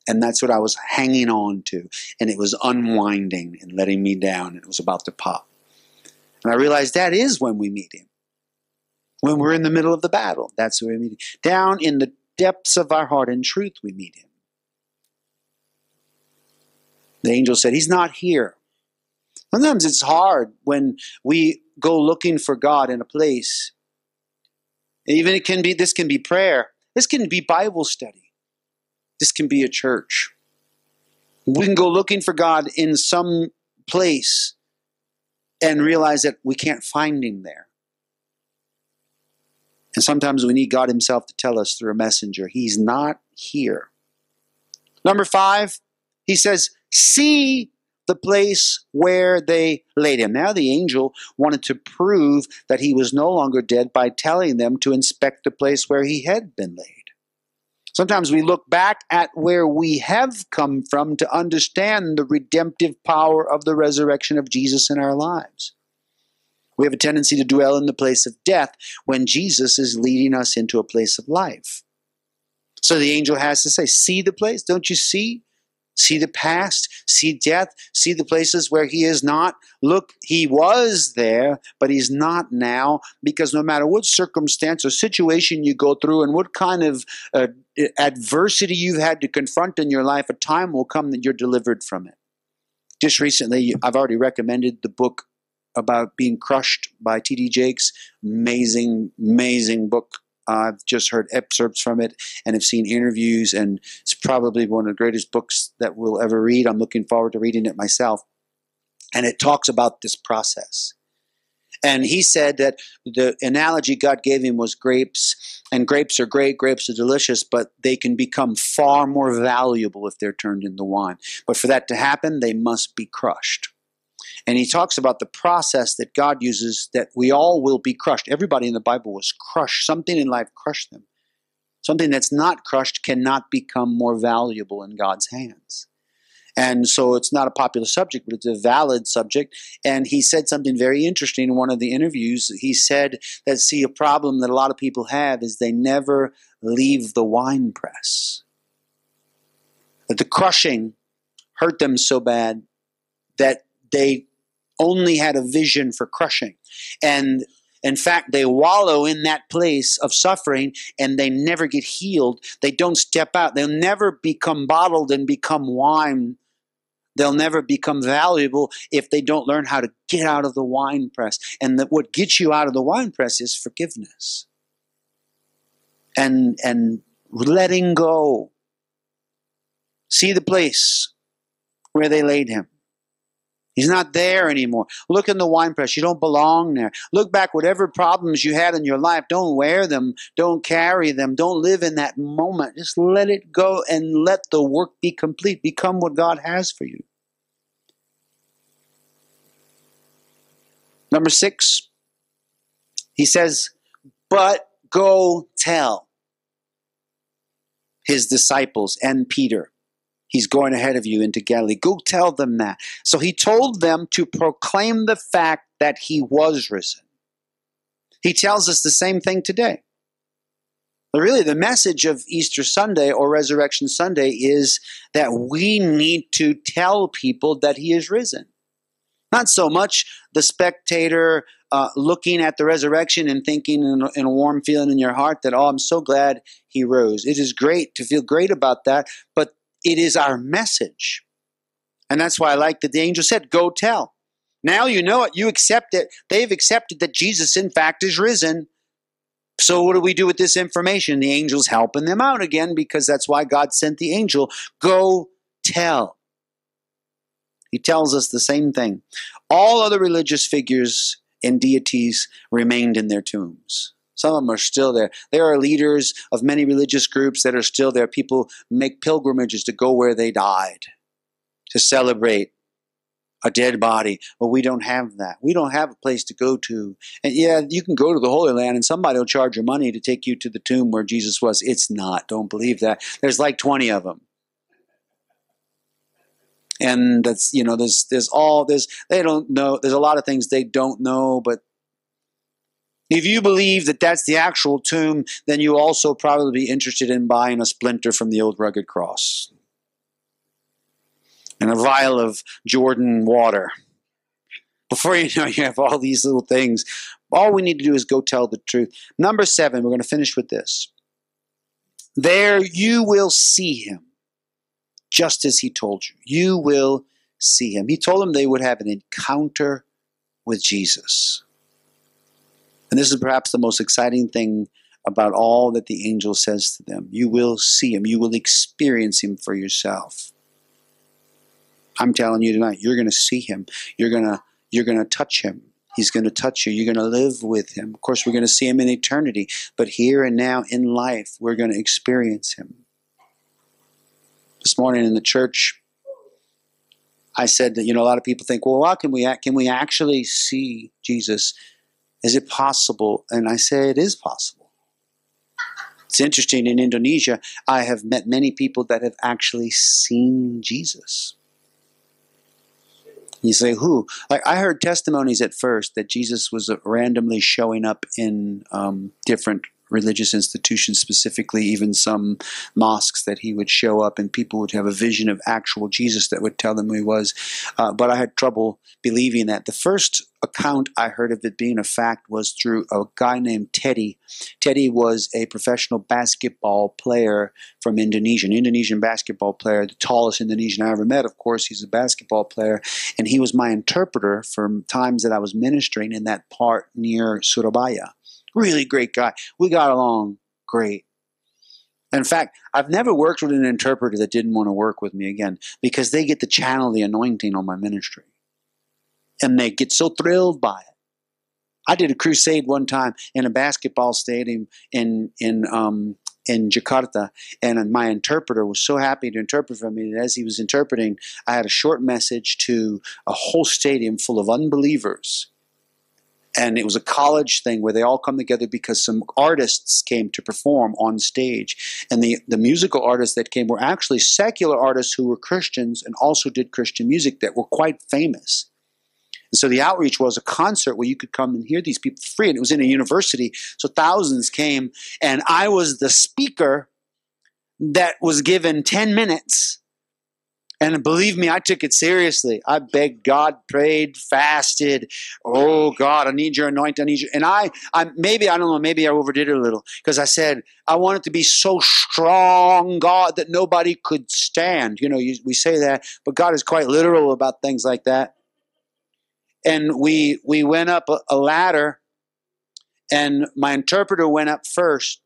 And that's what I was hanging on to. And it was unwinding and letting me down. And it was about to pop. And I realized that is when we meet him. When we're in the middle of the battle, that's where we meet him. Down in the depths of our heart in truth, we meet him. The angel said, He's not here. Sometimes it's hard when we go looking for God in a place. Even it can be this can be prayer. This can be Bible study. This can be a church. We can go looking for God in some place and realize that we can't find Him there. And sometimes we need God Himself to tell us through a messenger, He's not here. Number five, He says, See the place where they laid him. Now, the angel wanted to prove that he was no longer dead by telling them to inspect the place where he had been laid. Sometimes we look back at where we have come from to understand the redemptive power of the resurrection of Jesus in our lives. We have a tendency to dwell in the place of death when Jesus is leading us into a place of life. So the angel has to say, See the place? Don't you see? See the past, see death, see the places where he is not. Look, he was there, but he's not now because no matter what circumstance or situation you go through and what kind of uh, adversity you've had to confront in your life, a time will come that you're delivered from it. Just recently, I've already recommended the book about being crushed by T.D. Jakes. Amazing, amazing book I've just heard excerpts from it and have seen interviews, and it's probably one of the greatest books that we'll ever read. I'm looking forward to reading it myself. And it talks about this process. And he said that the analogy God gave him was grapes, and grapes are great, grapes are delicious, but they can become far more valuable if they're turned into wine. But for that to happen, they must be crushed. And he talks about the process that God uses that we all will be crushed. Everybody in the Bible was crushed. Something in life crushed them. Something that's not crushed cannot become more valuable in God's hands. And so it's not a popular subject, but it's a valid subject. And he said something very interesting in one of the interviews. He said that, see, a problem that a lot of people have is they never leave the wine press. That the crushing hurt them so bad that they only had a vision for crushing. And in fact, they wallow in that place of suffering and they never get healed. They don't step out. They'll never become bottled and become wine They'll never become valuable if they don't learn how to get out of the wine press. And what gets you out of the wine press is forgiveness. And and letting go. See the place where they laid him. He's not there anymore. Look in the wine press. You don't belong there. Look back, whatever problems you had in your life, don't wear them. Don't carry them. Don't live in that moment. Just let it go and let the work be complete. Become what God has for you. Number six, he says, but go tell his disciples and Peter He's going ahead of you into Galilee. Go tell them that. So he told them to proclaim the fact that he was risen. He tells us the same thing today. But really, the message of Easter Sunday or Resurrection Sunday is that we need to tell people that he is risen. Not so much the spectator uh, looking at the resurrection and thinking in, in, a warm feeling in your heart that, oh, I'm so glad he rose. It is great to feel great about that, but it is our message. And that's why I like that the angel said, Go tell. Now you know it. You accept it. They've accepted that Jesus, in fact, is risen. So, what do we do with this information? The angel's helping them out again because that's why God sent the angel. Go tell. He tells us the same thing. All other religious figures and deities remained in their tombs. Some of them are still there. There are leaders of many religious groups that are still there. People make pilgrimages to go where they died, to celebrate a dead body. But we don't have that. We don't have a place to go to. And yeah, you can go to the Holy Land and somebody will charge you money to take you to the tomb where Jesus was. It's not. Don't believe that. There's like 20 of them. And that's, you know, there's, there's all, there's, they don't know, there's a lot of things they don't know, but if you believe that that's the actual tomb, then you also probably be interested in buying a splinter from the old rugged cross and a vial of Jordan water. Before you know, [laughs] you have all these little things. All we need to do is go tell the truth. Number seven, we're going to finish with this. There you will see him, just as he told you. You will see him. He told them they would have an encounter with Jesus. And this is perhaps the most exciting thing about all that the angel says to them. You will see him, you will experience him for yourself. I'm telling you tonight, you're going to see him. You're going to you're going to touch him. He's going to touch you. You're going to live with him. Of course, we're going to see him in eternity, but here and now in life, we're going to experience him. This morning in the church, I said that you know a lot of people think, well, how can we can we actually see Jesus is it possible? And I say it is possible. It's interesting, in Indonesia, I have met many people that have actually seen Jesus. You say, who? Like, I heard testimonies at first that Jesus was randomly showing up in um, different religious institutions, specifically even some mosques, that he would show up and people would have a vision of actual Jesus that would tell them who he was. Uh, but I had trouble believing that. The first account I heard of it being a fact was through a guy named Teddy. Teddy was a professional basketball player from Indonesia, an Indonesian basketball player, the tallest Indonesian I ever met. Of course, he's a basketball player, and he was my interpreter for times that I was ministering in that part near Surabaya. Really great guy. We got along great. In fact, I've never worked with an interpreter that didn't want to work with me again because they get to channel the anointing on my ministry. And they get so thrilled by it. I did a crusade one time in a basketball stadium in in um, in Jakarta, and my interpreter was so happy to interpret for me. And as he was interpreting, I had a short message to a whole stadium full of unbelievers and it was a college thing where they all come together because some artists came to perform on stage. And the, the musical artists that came were actually secular artists who were christians and also did christian music that were quite famous. And so the outreach was a concert where you could come and hear these people free and it was in a university. So thousands came and i was the speaker that was given 10 minutes And believe me, I took it seriously. I begged God, prayed, fasted. Oh God, I need your anointing. I need you. And I, I maybe I don't know. Maybe I overdid it a little because I said I want it to be so strong, God, that nobody could stand. You know, you, we say that, but God is quite literal about things like that. And we we went up a, a ladder, and my interpreter went up first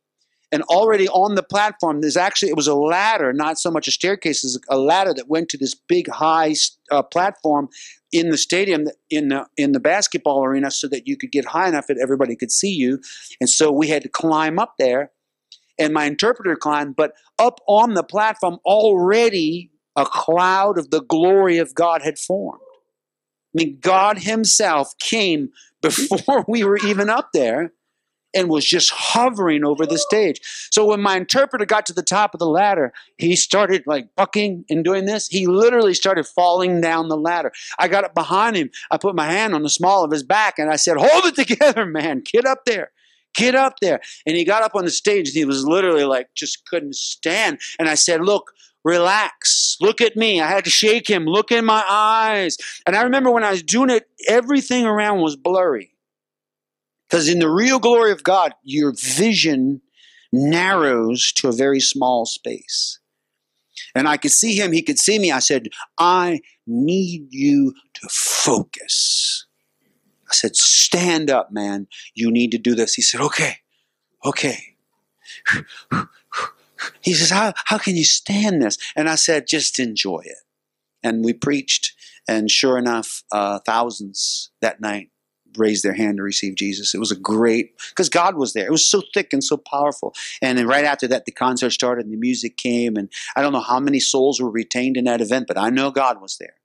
and already on the platform there's actually it was a ladder not so much a staircase as a ladder that went to this big high uh, platform in the stadium in the in the basketball arena so that you could get high enough that everybody could see you. And so we had to climb up there and my interpreter climbed but up on the platform already a cloud of the glory of God had formed. I mean God himself came [laughs] before we were even up there and was just hovering over the stage. So when my interpreter got to the top of the ladder, he started like bucking and doing this. He literally started falling down the ladder. I got up behind him. I put my hand on the small of his back and I said, Hold it [laughs] together, man. Get up there. Get up there. And he got up on the stage and he was literally like, just couldn't stand. And I said, Look, relax. Look at me. I had to shake him. Look in my eyes. And I remember when I was doing it, everything around was blurry. Because in the real glory of God, your vision narrows to a very small space. And I could see him, he could see me. I said, I need you to focus. I said, Stand up, man. You need to do this. He said, Okay, okay. He says, How, how can you stand this? And I said, Just enjoy it. And we preached, and sure enough, uh, thousands that night raised their hand to receive Jesus. It was a great because God was there. It was so thick and so powerful. And then right after that, the concert started and the music came. And I don't know how many souls were retained in that event, but I know God was there.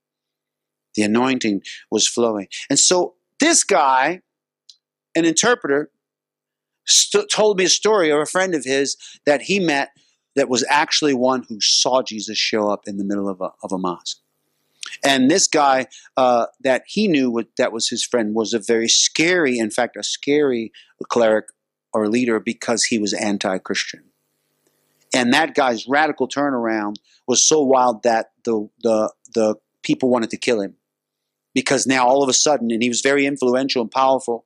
The anointing was flowing. And so this guy, an interpreter, st- told me a story of a friend of his that he met that was actually one who saw Jesus show up in the middle of a, of a mosque. And this guy uh, that he knew that was his friend was a very scary, in fact, a scary cleric or leader because he was anti Christian. And that guy's radical turnaround was so wild that the, the, the people wanted to kill him because now all of a sudden, and he was very influential and powerful,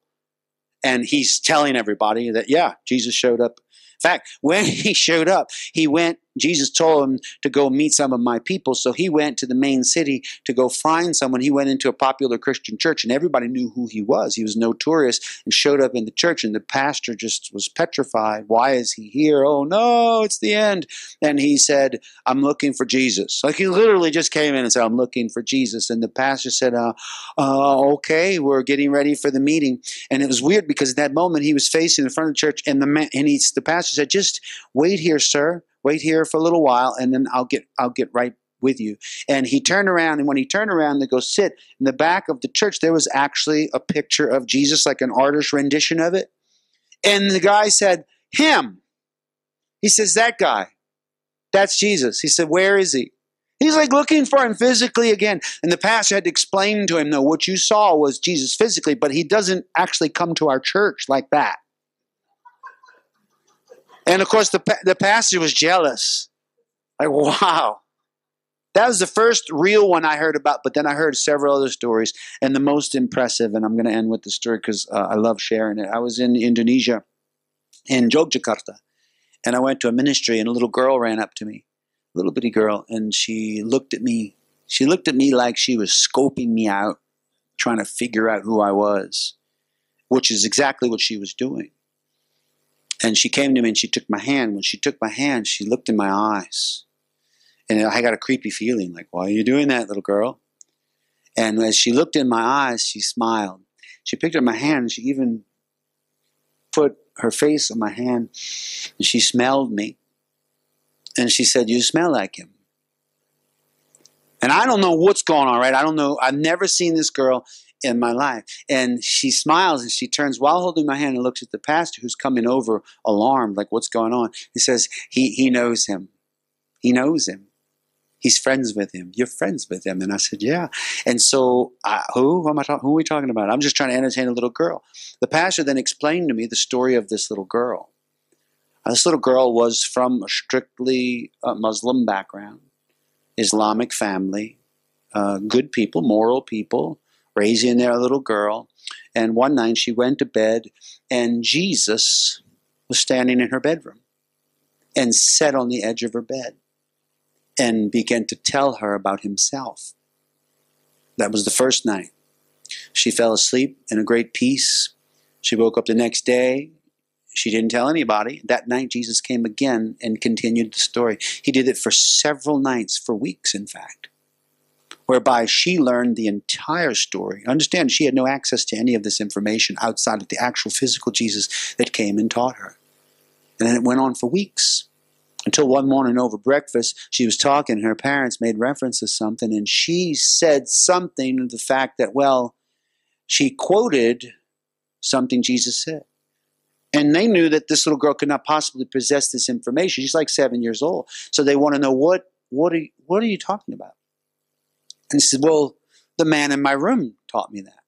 and he's telling everybody that, yeah, Jesus showed up in fact, when [laughs] he showed up, he went, Jesus told him to go meet some of my people. So he went to the main city to go find someone. He went into a popular Christian church and everybody knew who he was. He was notorious and showed up in the church and the pastor just was petrified. Why is he here? Oh no, it's the end. And he said, I'm looking for Jesus. Like he literally just came in and said, I'm looking for Jesus. And the pastor said, uh, uh, okay, we're getting ready for the meeting. And it was weird because at that moment he was facing the front of the church and the man, and he's, the pastor said, "Just wait here, sir. Wait here for a little while, and then I'll get I'll get right with you." And he turned around, and when he turned around to go sit in the back of the church, there was actually a picture of Jesus, like an artist rendition of it. And the guy said, "Him." He says, "That guy. That's Jesus." He said, "Where is he?" He's like looking for him physically again. And the pastor had to explain to him, no, what you saw was Jesus physically, but he doesn't actually come to our church like that. And of course, the, the pastor was jealous. Like, wow. That was the first real one I heard about, but then I heard several other stories. And the most impressive, and I'm going to end with the story because uh, I love sharing it. I was in Indonesia, in Yogyakarta, and I went to a ministry, and a little girl ran up to me, little bitty girl, and she looked at me. She looked at me like she was scoping me out, trying to figure out who I was, which is exactly what she was doing. And she came to me and she took my hand. When she took my hand, she looked in my eyes. And I got a creepy feeling like, why are you doing that, little girl? And as she looked in my eyes, she smiled. She picked up my hand and she even put her face on my hand and she smelled me. And she said, You smell like him. And I don't know what's going on, right? I don't know. I've never seen this girl in my life. And she smiles and she turns while holding my hand and looks at the pastor who's coming over alarmed, like, what's going on? He says, he, he knows him. He knows him. He's friends with him. You're friends with him. And I said, yeah. And so, uh, who? Who am I talking? Who are we talking about? I'm just trying to entertain a little girl. The pastor then explained to me the story of this little girl. This little girl was from a strictly uh, Muslim background. Islamic family, uh, good people, moral people, raising their little girl. And one night she went to bed, and Jesus was standing in her bedroom and sat on the edge of her bed and began to tell her about himself. That was the first night. She fell asleep in a great peace. She woke up the next day. She didn't tell anybody. That night, Jesus came again and continued the story. He did it for several nights, for weeks, in fact, whereby she learned the entire story. Understand, she had no access to any of this information outside of the actual physical Jesus that came and taught her. And then it went on for weeks until one morning over breakfast, she was talking, and her parents made reference to something, and she said something to the fact that, well, she quoted something Jesus said. And they knew that this little girl could not possibly possess this information. She's like seven years old. So they want to know what what are what are you talking about? And she said, Well, the man in my room taught me that.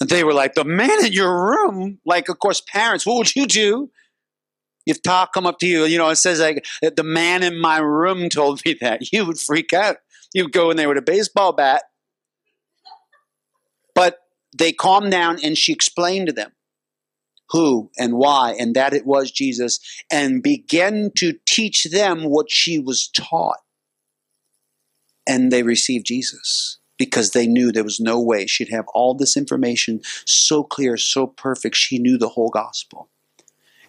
And they were like, The man in your room? Like, of course, parents, what would you do? If talk come up to you, you know, it says like the man in my room told me that, [laughs] you would freak out. You'd go in there with a baseball bat. But they calmed down and she explained to them who and why and that it was Jesus and began to teach them what she was taught. And they received Jesus because they knew there was no way she'd have all this information so clear, so perfect. She knew the whole gospel.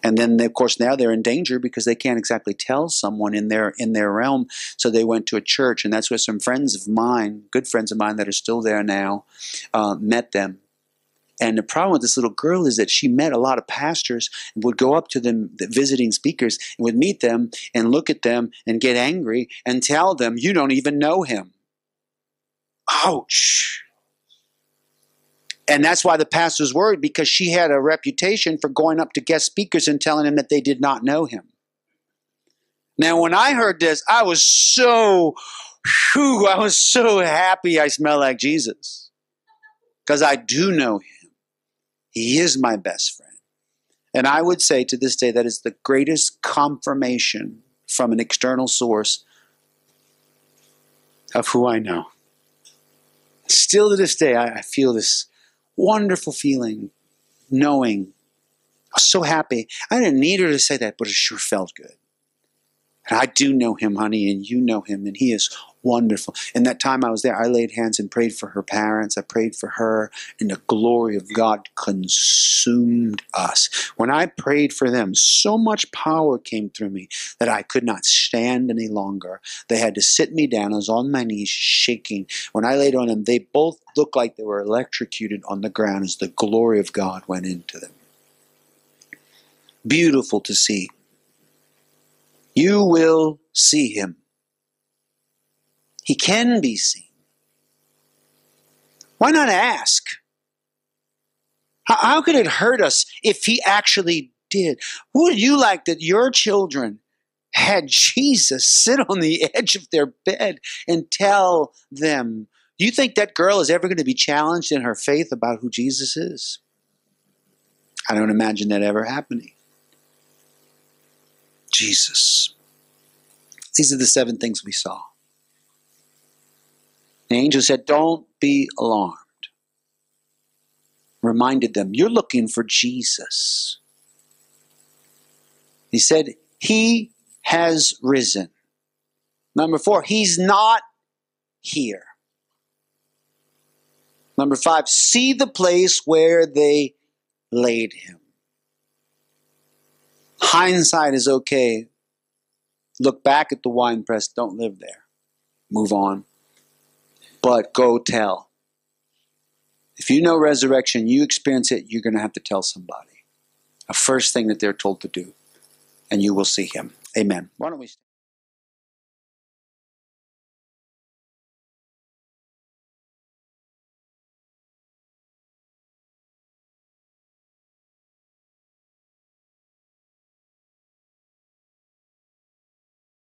And then, of course, now they're in danger because they can't exactly tell someone in their in their realm. So they went to a church, and that's where some friends of mine, good friends of mine that are still there now, uh, met them. And the problem with this little girl is that she met a lot of pastors and would go up to them, the visiting speakers, and would meet them and look at them and get angry and tell them, You don't even know him. Ouch. And that's why the pastor's worried because she had a reputation for going up to guest speakers and telling them that they did not know him. Now, when I heard this, I was so, whew, I was so happy I smell like Jesus because I do know him. He is my best friend. And I would say to this day that is the greatest confirmation from an external source of who I know. Still to this day, I, feel this wonderful feeling knowing. I was so happy. I didn't need her to say that, but it sure felt good. And I do know him, honey, and you know him, and he is wonderful. In that time I was there, I laid hands and prayed for her parents. I prayed for her, and the glory of God consumed us. When I prayed for them, so much power came through me that I could not stand any longer. They had to sit me down. I was on my knees, shaking. When I laid on them, they both looked like they were electrocuted on the ground as the glory of God went into them. Beautiful to see. You will see him. He can be seen. Why not ask? How, how could it hurt us if he actually did? Would you like that your children had [laughs] Jesus sit on the edge of their bed and tell them, do you think that girl is ever going to be challenged in her faith about who Jesus is? I don't imagine that ever happening. Jesus. These are the seven things we saw. The angel said, Don't be alarmed. Reminded them, You're looking for Jesus. He said, He has risen. Number four, He's not here. Number five, see the place where they laid him. Hindsight is okay. Look back at the wine press, don't live there. Move on but go tell. If you know resurrection, you experience it, you're going to have to tell somebody. A first thing that they're told to do, and you will see him. Amen. Why don't we